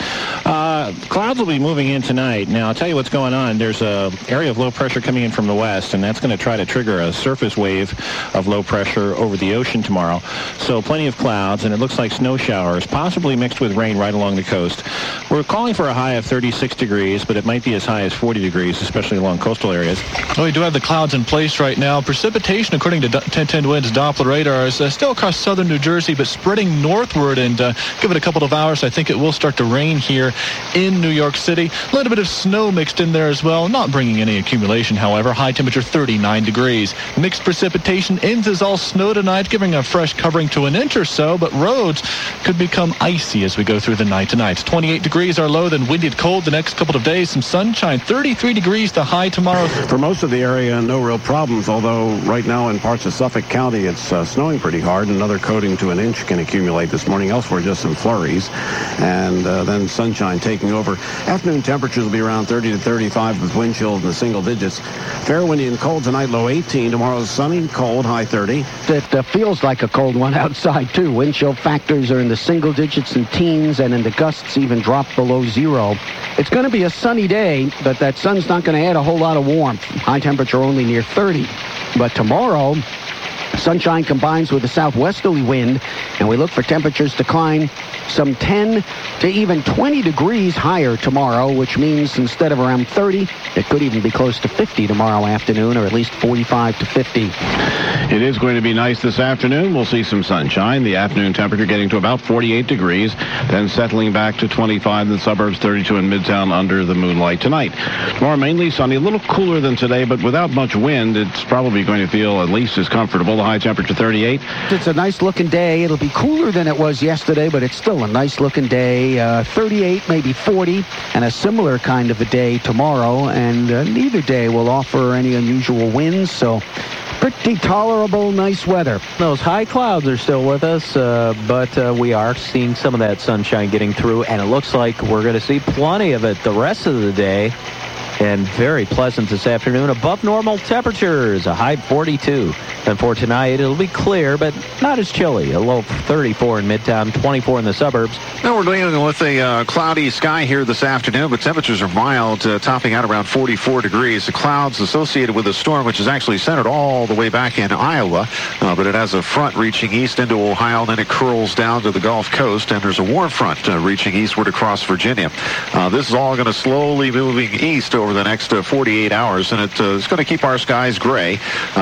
Uh, clouds will be moving in tonight. Now, I'll tell you what's going on. There's a area of low pressure coming in from the west, and that's going to try to trigger a surface wave of low pressure over the ocean tomorrow. So plenty of clouds, and it looks like snow showers, possibly mixed with rain right along the coast. We're calling for a high of 36 degrees, but it might be as high as 40 degrees, especially along coastal areas. Well, we do have the clouds in place right now. Precipitation, according to 1010 WINS Doppler radar, is uh, still across southern New Jersey, but spreading northward. And uh, give it a couple of hours, I think it will start to rain here in New York City. A little bit of snow mixed in there as well, not bringing any accumulation, however. High temperature 39 degrees. Mixed precipitation ends as all snow tonight, giving a fresh covering to an inch or so, but roads could become icy as we go through the night tonight. 28 degrees are low, then windy and cold the next couple of days. Some sunshine, 33 degrees the high tomorrow. For most of the area, no real problems, although right now in parts of Suffolk County, it's uh, snowing pretty hard. Another coating to an inch can accumulate this morning. Elsewhere, just some flurries. And uh, then sunshine taking over. Afternoon temperatures will be around 30 to 35 with wind chills in the single digits. Fair windy and cold tonight, low 18. Tomorrow's sunny, cold, high 30. It uh, feels like a cold one outside, too. Wind chill factors are in the single digits and teens, and in the gusts even drop below zero. It's going to be a sunny day, but that sun's not going to add a whole lot of warmth. High temperature only near 30. But tomorrow, Sunshine combines with a southwesterly wind, and we look for temperatures to climb some 10 to even 20 degrees higher tomorrow, which means instead of around 30, it could even be close to 50 tomorrow afternoon, or at least 45 to 50. It is going to be nice this afternoon. We'll see some sunshine. The afternoon temperature getting to about 48 degrees, then settling back to 25 in the suburbs, 32 in Midtown under the moonlight tonight. Tomorrow mainly sunny, a little cooler than today, but without much wind, it's probably going to feel at least as comfortable. The high temperature 38. It's a nice looking day. It'll be cooler than it was yesterday, but it's still a nice looking day. Uh, 38, maybe 40, and a similar kind of a day tomorrow. And uh, neither day will offer any unusual winds, so pretty tolerable, nice weather. Those high clouds are still with us, uh, but uh, we are seeing some of that sunshine getting through, and it looks like we're going to see plenty of it the rest of the day and very pleasant this afternoon. Above normal temperatures, a high 42. And for tonight, it'll be clear, but not as chilly. A low 34 in Midtown, 24 in the suburbs. Now we're dealing with a uh, cloudy sky here this afternoon, but temperatures are mild, uh, topping out around 44 degrees. The clouds associated with the storm, which is actually centered all the way back in Iowa, uh, but it has a front reaching east into Ohio, and then it curls down to the Gulf Coast, and there's a warm front uh, reaching eastward across Virginia. Uh, this is all going to slowly moving east over the next uh, 48 hours, and it, it's going to keep our skies gray.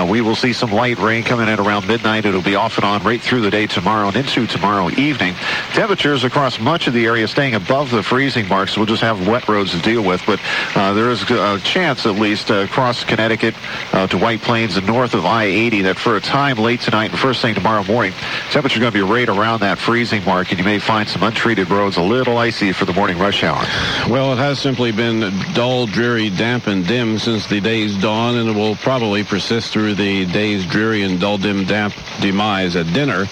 we will see some light rain coming in around midnight. It'll be off and on right through the day tomorrow and into tomorrow evening. Temperatures across much of the area staying above the freezing mark, so we'll just have wet roads to deal with. But uh, there is a chance, at least, uh, across Connecticut uh, to White Plains and north of I-80 that for a time late tonight and first thing tomorrow morning, temperatures going to be right around that freezing mark, and you may find some untreated roads a little icy for the morning rush hour. Well, it has simply been dull, dreary, damp, and dim since the day's dawn, and it will probably persist through the day's dreary and dull, dim, damp demise at dinner.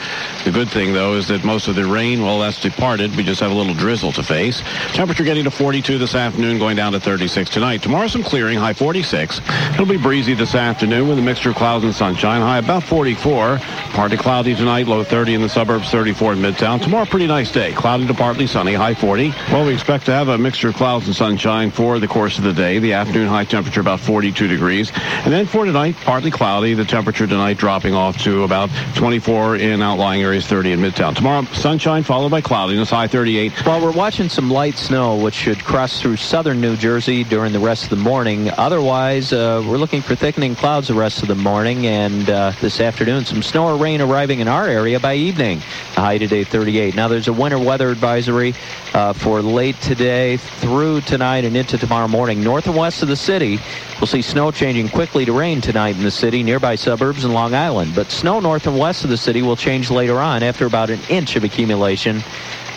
The good thing, though, is that most of the rain, well, that's departed. We just have a little drizzle to face. Temperature getting to 42 this afternoon, going down to 36 tonight. Tomorrow, some clearing, high 46. It'll be breezy this afternoon with a mixture of clouds and sunshine, high about 44. Partly cloudy tonight, low 30 in the suburbs, 34 in Midtown. Tomorrow, pretty nice day. Cloudy to partly sunny, high 40. Well, we expect to have a mixture of clouds and sunshine for the course of the day. The afternoon high temperature about 42 degrees. And then for tonight, partly cloudy. The temperature tonight dropping off to about 24 in outlying areas, 30 in Midtown. Tomorrow, sunshine followed by cloudiness, high 38. Well, we're watching some light snow, which should cross through southern New Jersey during the rest of the morning. Otherwise, uh, we're looking for thickening clouds the rest of the morning, and uh, this afternoon, some snow or rain arriving in our area by evening. The high today, 38. Now, there's a winter weather advisory uh, for late today through tonight and into tomorrow morning. North and west of the city, we'll see snow changing quickly to rain tonight in the city, nearby suburbs and Long Island. But snow north and west of the city will change later on after about an inch of accumulation.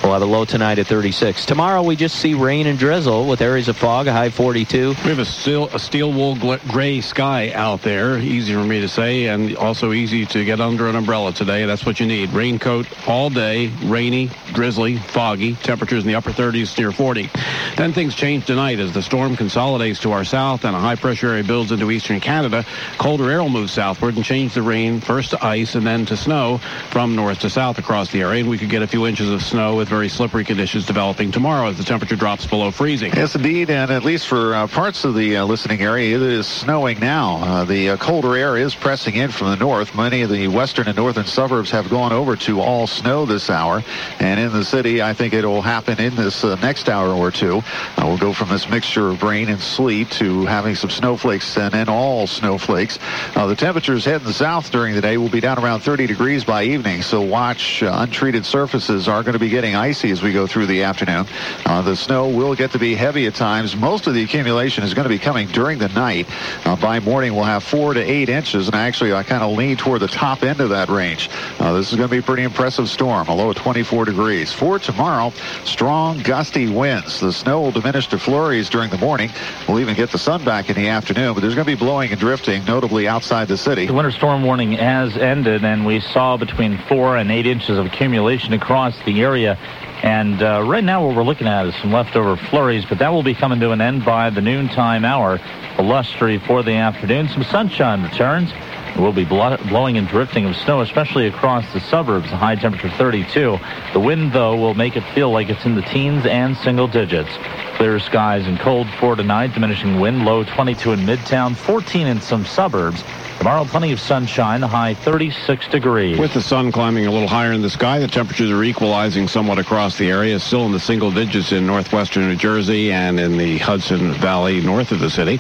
We'll have a low tonight at 36. Tomorrow we just see rain and drizzle with areas of fog, a high 42. We have a steel, a steel wool gray sky out there. Easy for me to say, and also easy to get under an umbrella today. That's what you need. Raincoat all day, rainy, drizzly, foggy. Temperatures in the upper 30s near 40. Then things change tonight as the storm consolidates to our south and a high pressure area builds into eastern Canada. Colder air will move southward and change the rain first to ice and then to snow from north to south across the area. And we could get a few inches of snow with very slippery conditions developing tomorrow as the temperature drops below freezing. Yes, indeed, and at least for uh, parts of the uh, listening area, it is snowing now. Uh, the uh, colder air is pressing in from the north. Many of the western and northern suburbs have gone over to all snow this hour, and in the city, I think it will happen in this uh, next hour or two. Uh, we'll go from this mixture of rain and sleet to having some snowflakes and then all snowflakes. the temperatures heading south during the day will be down around 30 degrees by evening, so watch untreated surfaces are going to be getting icy as we go through the afternoon. Uh, the snow will get to be heavy at times. Most of the accumulation is going to be coming during the night. Uh, by morning, we'll have four to eight inches, and actually, I kind of lean toward the top end of that range. Uh, this is going to be a pretty impressive storm, a low of 24 degrees. For tomorrow, strong gusty winds. The snow will diminish to flurries during the morning. We'll even get the sun back in the afternoon, but there's going to be blowing and drifting, notably outside the city. The winter storm warning has ended, and we saw between four and eight inches of accumulation across the area and uh, right now, what we're looking at is some leftover flurries, but that will be coming to an end by the noontime hour. Blustery for the afternoon. Some sunshine returns. It will be blowing and drifting of snow, especially across the suburbs. High temperature 32. The wind, though, will make it feel like it's in the teens and single digits. Clear skies and cold for tonight. Diminishing wind, low 22 in Midtown, 14 in some suburbs. Tomorrow, plenty of sunshine, high 36 degrees. With the sun climbing a little higher in the sky, the temperatures are equalizing somewhat across the area, still in the single digits in northwestern New Jersey and in the Hudson Valley north of the city.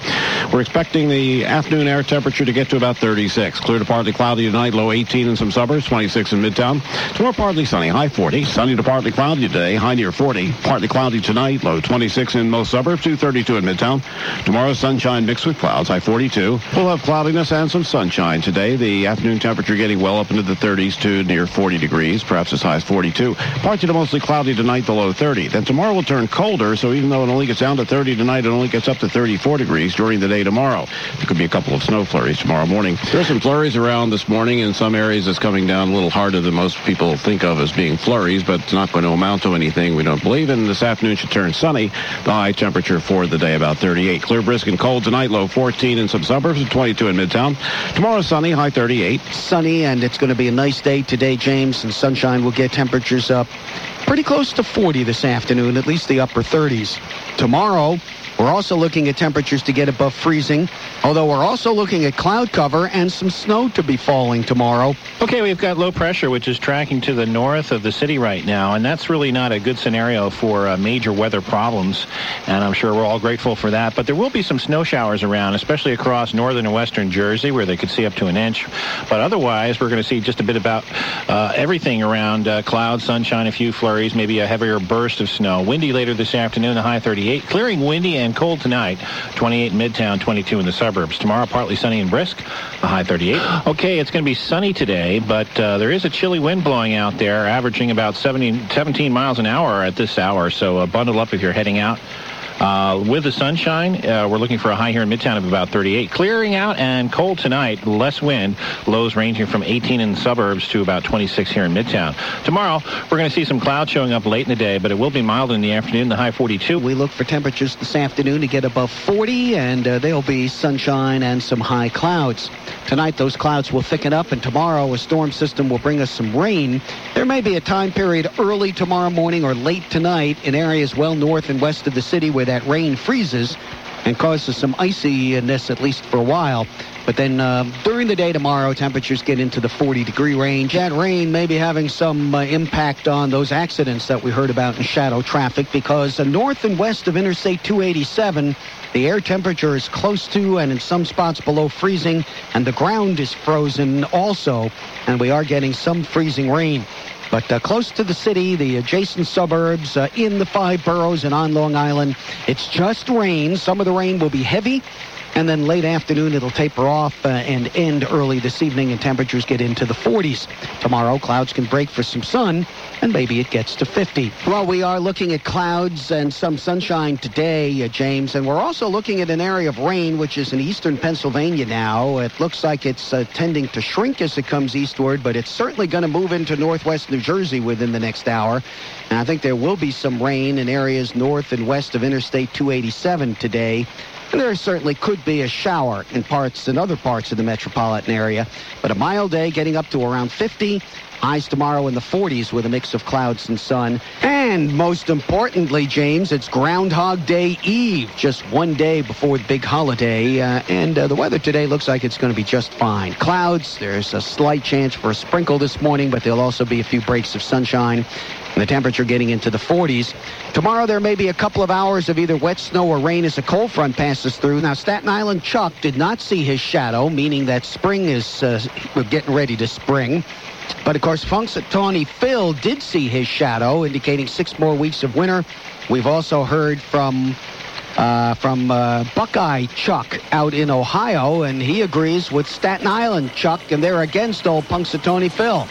We're expecting the afternoon air temperature to get to about 36. Clear to partly cloudy tonight, low 18 in some suburbs, 26 in Midtown. Tomorrow, partly sunny, high 40. Sunny to partly cloudy today, high near 40. Partly cloudy tonight, low 26 in most suburbs, 232 in Midtown. Tomorrow, sunshine mixed with clouds, high 42. We'll have cloudiness and some sun sunshine today. The afternoon temperature getting well up into the 30s to near 40 degrees, perhaps as high as 42. Parts of it mostly cloudy tonight, the low 30. Then tomorrow will turn colder, so even though it only gets down to 30 tonight, it only gets up to 34 degrees during the day tomorrow. There could be a couple of snow flurries tomorrow morning. There's some flurries around this morning. In some areas, it's coming down a little harder than most people think of as being flurries, but it's not going to amount to anything we don't believe. And this afternoon should turn sunny. The high temperature for the day about 38. Clear, brisk, and cold tonight, low 14 in some suburbs and 22 in Midtown. Tomorrow, sunny, high 38. Sunny, and it's going to be a nice day today, James, and sunshine will get temperatures up pretty close to 40 this afternoon, at least the upper 30s. Tomorrow, we're also looking at temperatures to get above freezing, although we're also looking at cloud cover and some snow to be falling tomorrow. Okay, we've got low pressure, which is tracking to the north of the city right now, and that's really not a good scenario for uh, major weather problems, and I'm sure we're all grateful for that. But there will be some snow showers around, especially across northern and western Jersey, where they could see up to an inch. But otherwise, we're going to see just a bit about uh, everything around uh, clouds, sunshine, a few flurries, maybe a heavier burst of snow. Windy later this afternoon, the high 38. Clearing windy and cold tonight, 28 in Midtown, 22 in the suburbs. Tomorrow, partly sunny and brisk, a high 38. Okay, it's going to be sunny today, but uh, there is a chilly wind blowing out there, averaging about 70, 17 miles an hour at this hour. So uh, bundle up if you're heading out. Uh, with the sunshine, uh, we're looking for a high here in Midtown of about 38. Clearing out and cold tonight, less wind. Lows ranging from 18 in the suburbs to about 26 here in Midtown. Tomorrow, we're going to see some clouds showing up late in the day, but it will be mild in the afternoon, the high 42. We look for temperatures this afternoon to get above 40, and uh, there'll be sunshine and some high clouds. Tonight, those clouds will thicken up, and tomorrow, a storm system will bring us some rain. There may be a time period early tomorrow morning or late tonight in areas well north and west of the city where that rain freezes and causes some iciness at least for a while. But then uh, during the day tomorrow, temperatures get into the 40 degree range. That rain may be having some uh, impact on those accidents that we heard about in shadow traffic because uh, north and west of Interstate 287, the air temperature is close to and in some spots below freezing, and the ground is frozen also, and we are getting some freezing rain. But uh, close to the city, the adjacent suburbs, uh, in the five boroughs and on Long Island, it's just rain. Some of the rain will be heavy. And then late afternoon, it'll taper off uh, and end early this evening, and temperatures get into the 40s. Tomorrow, clouds can break for some sun, and maybe it gets to 50. Well, we are looking at clouds and some sunshine today, uh, James, and we're also looking at an area of rain, which is in eastern Pennsylvania now. It looks like it's uh, tending to shrink as it comes eastward, but it's certainly going to move into northwest New Jersey within the next hour. And I think there will be some rain in areas north and west of Interstate 287 today. And there certainly could be a shower in parts in other parts of the metropolitan area, but a mild day getting up to around 50. Highs tomorrow in the 40s with a mix of clouds and sun. And most importantly, James, it's Groundhog Day Eve, just one day before the big holiday. Uh, and uh, the weather today looks like it's going to be just fine. Clouds, there's a slight chance for a sprinkle this morning, but there'll also be a few breaks of sunshine. And the temperature getting into the 40s. Tomorrow there may be a couple of hours of either wet snow or rain as a cold front passes through. Now Staten Island Chuck did not see his shadow, meaning that spring is uh, getting ready to spring. But of course, Punxsutawney Phil did see his shadow, indicating six more weeks of winter. We've also heard from uh, from uh, Buckeye Chuck out in Ohio, and he agrees with Staten Island Chuck, and they're against old Punxsutawney Phil.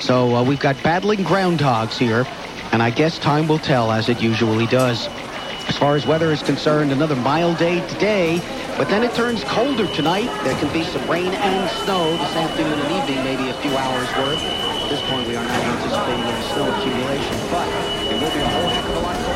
So uh, we've got battling groundhogs here, and I guess time will tell as it usually does. As far as weather is concerned, another mild day today, but then it turns colder tonight. There can be some rain and snow this afternoon and evening, maybe a few hours worth. At this point, we are not anticipating any snow accumulation, but it will be a whole heck of a lot colder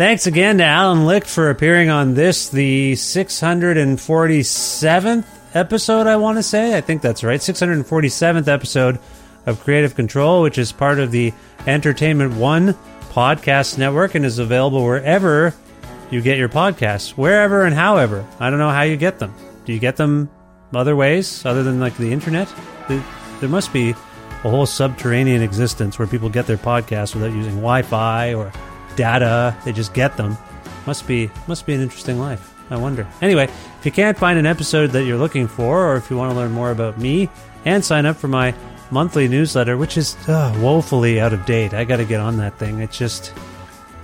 Thanks again to Alan Licht for appearing on this, the 647th episode, I want to say. I think that's right. 647th episode of Creative Control, which is part of the Entertainment One podcast network and is available wherever you get your podcasts, wherever and however. I don't know how you get them. Do you get them other ways other than like the internet? There must be a whole subterranean existence where people get their podcasts without using Wi-Fi or data. They just get them. Must be must be an interesting life. I wonder. Anyway, if you can't find an episode that you're looking for, or if you want to learn more about me and sign up for my monthly newsletter, which is uh, woefully out of date, I got to get on that thing. It's just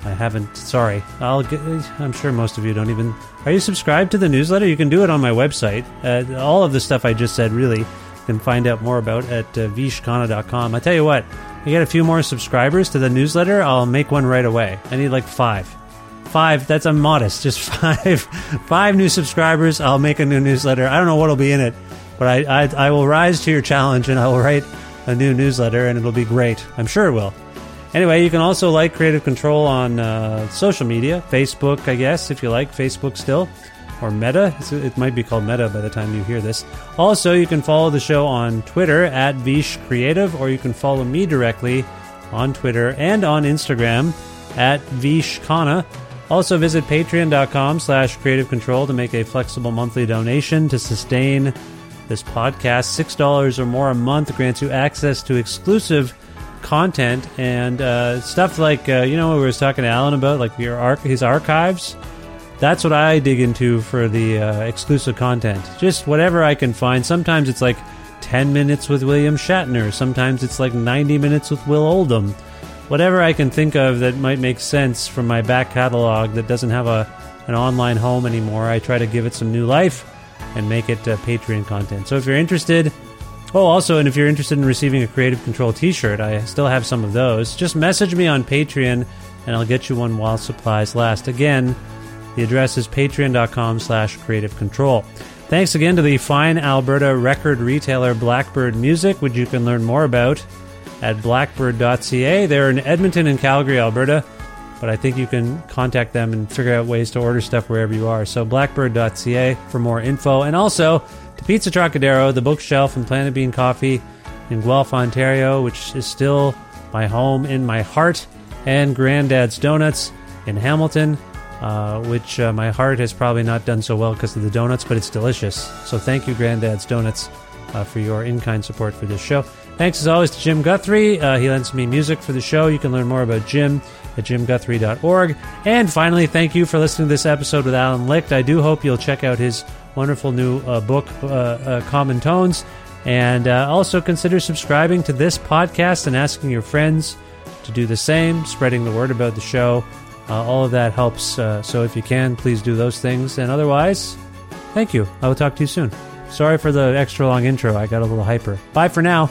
I haven't. Sorry. I'll get. I'm sure most of you don't even. Are you subscribed to the newsletter? You can do it on my website. Uh, all of the stuff I just said, really, can find out more about at uh, vishkhanna.com. I tell you what, you get a few more subscribers to the newsletter, I'll make one right away. I need like five. Five. That's a modest. Just five. Five new subscribers. I'll make a new newsletter. I don't know what'll be in it, but I, I I will rise to your challenge and I will write a new newsletter and it'll be great. I'm sure it will. Anyway, you can also like Creative Control on uh, social media, Facebook, I guess, if you like Facebook still, or Meta. It might be called Meta by the time you hear this. Also, you can follow the show on Twitter at Vish Creative, or you can follow me directly on Twitter and on Instagram at Vish Khanna. Also, visit patreon.com slash creative control to make a flexible monthly donation to sustain this podcast. $6 or more a month grants you access to exclusive content and uh, stuff like uh, you know what we were talking to Alan about, like your his archives. That's what I dig into for the uh, exclusive content. Just whatever I can find. Sometimes it's like ten minutes with William Shatner. Sometimes it's like ninety minutes with Will Oldham. Whatever I can think of that might make sense from my back catalog that doesn't have a an online home anymore. I try to give it some new life and make it uh, Patreon content. So if you're interested, Oh, also, and if you're interested in receiving a Creative Control T-shirt, I still have some of those. Just message me on Patreon, and I'll get you one while supplies last. Again, the address is patreon.com/slash Creative Control. Thanks again to the fine Alberta record retailer Blackbird Music, which you can learn more about at blackbird.ca. They're in Edmonton and Calgary, Alberta, but I think you can contact them and figure out ways to order stuff wherever you are. So blackbird.ca for more info, and also to Pizza Trocadero, the bookshelf, and Planet Bean Coffee in Guelph, Ontario, which is still my home in my heart, and Granddad's Donuts in Hamilton, uh, which uh, my heart has probably not done so well because of the donuts, but it's delicious. So thank you, Granddad's Donuts, uh, for your in kind support for this show. Thanks as always to Jim Guthrie. Uh, he lends me music for the show. You can learn more about Jim at jimguthrie.org. And finally, thank you for listening to this episode with Alan Licht. I do hope you'll check out his wonderful new uh, book, Common Tones. And also consider subscribing to this podcast and asking your friends to do the same, spreading the word about the show. Uh, all of that helps. Uh, so if you can, please do those things. And otherwise, thank you. I will talk to you soon. Sorry for the extra long intro. I got a little hyper. Bye for now.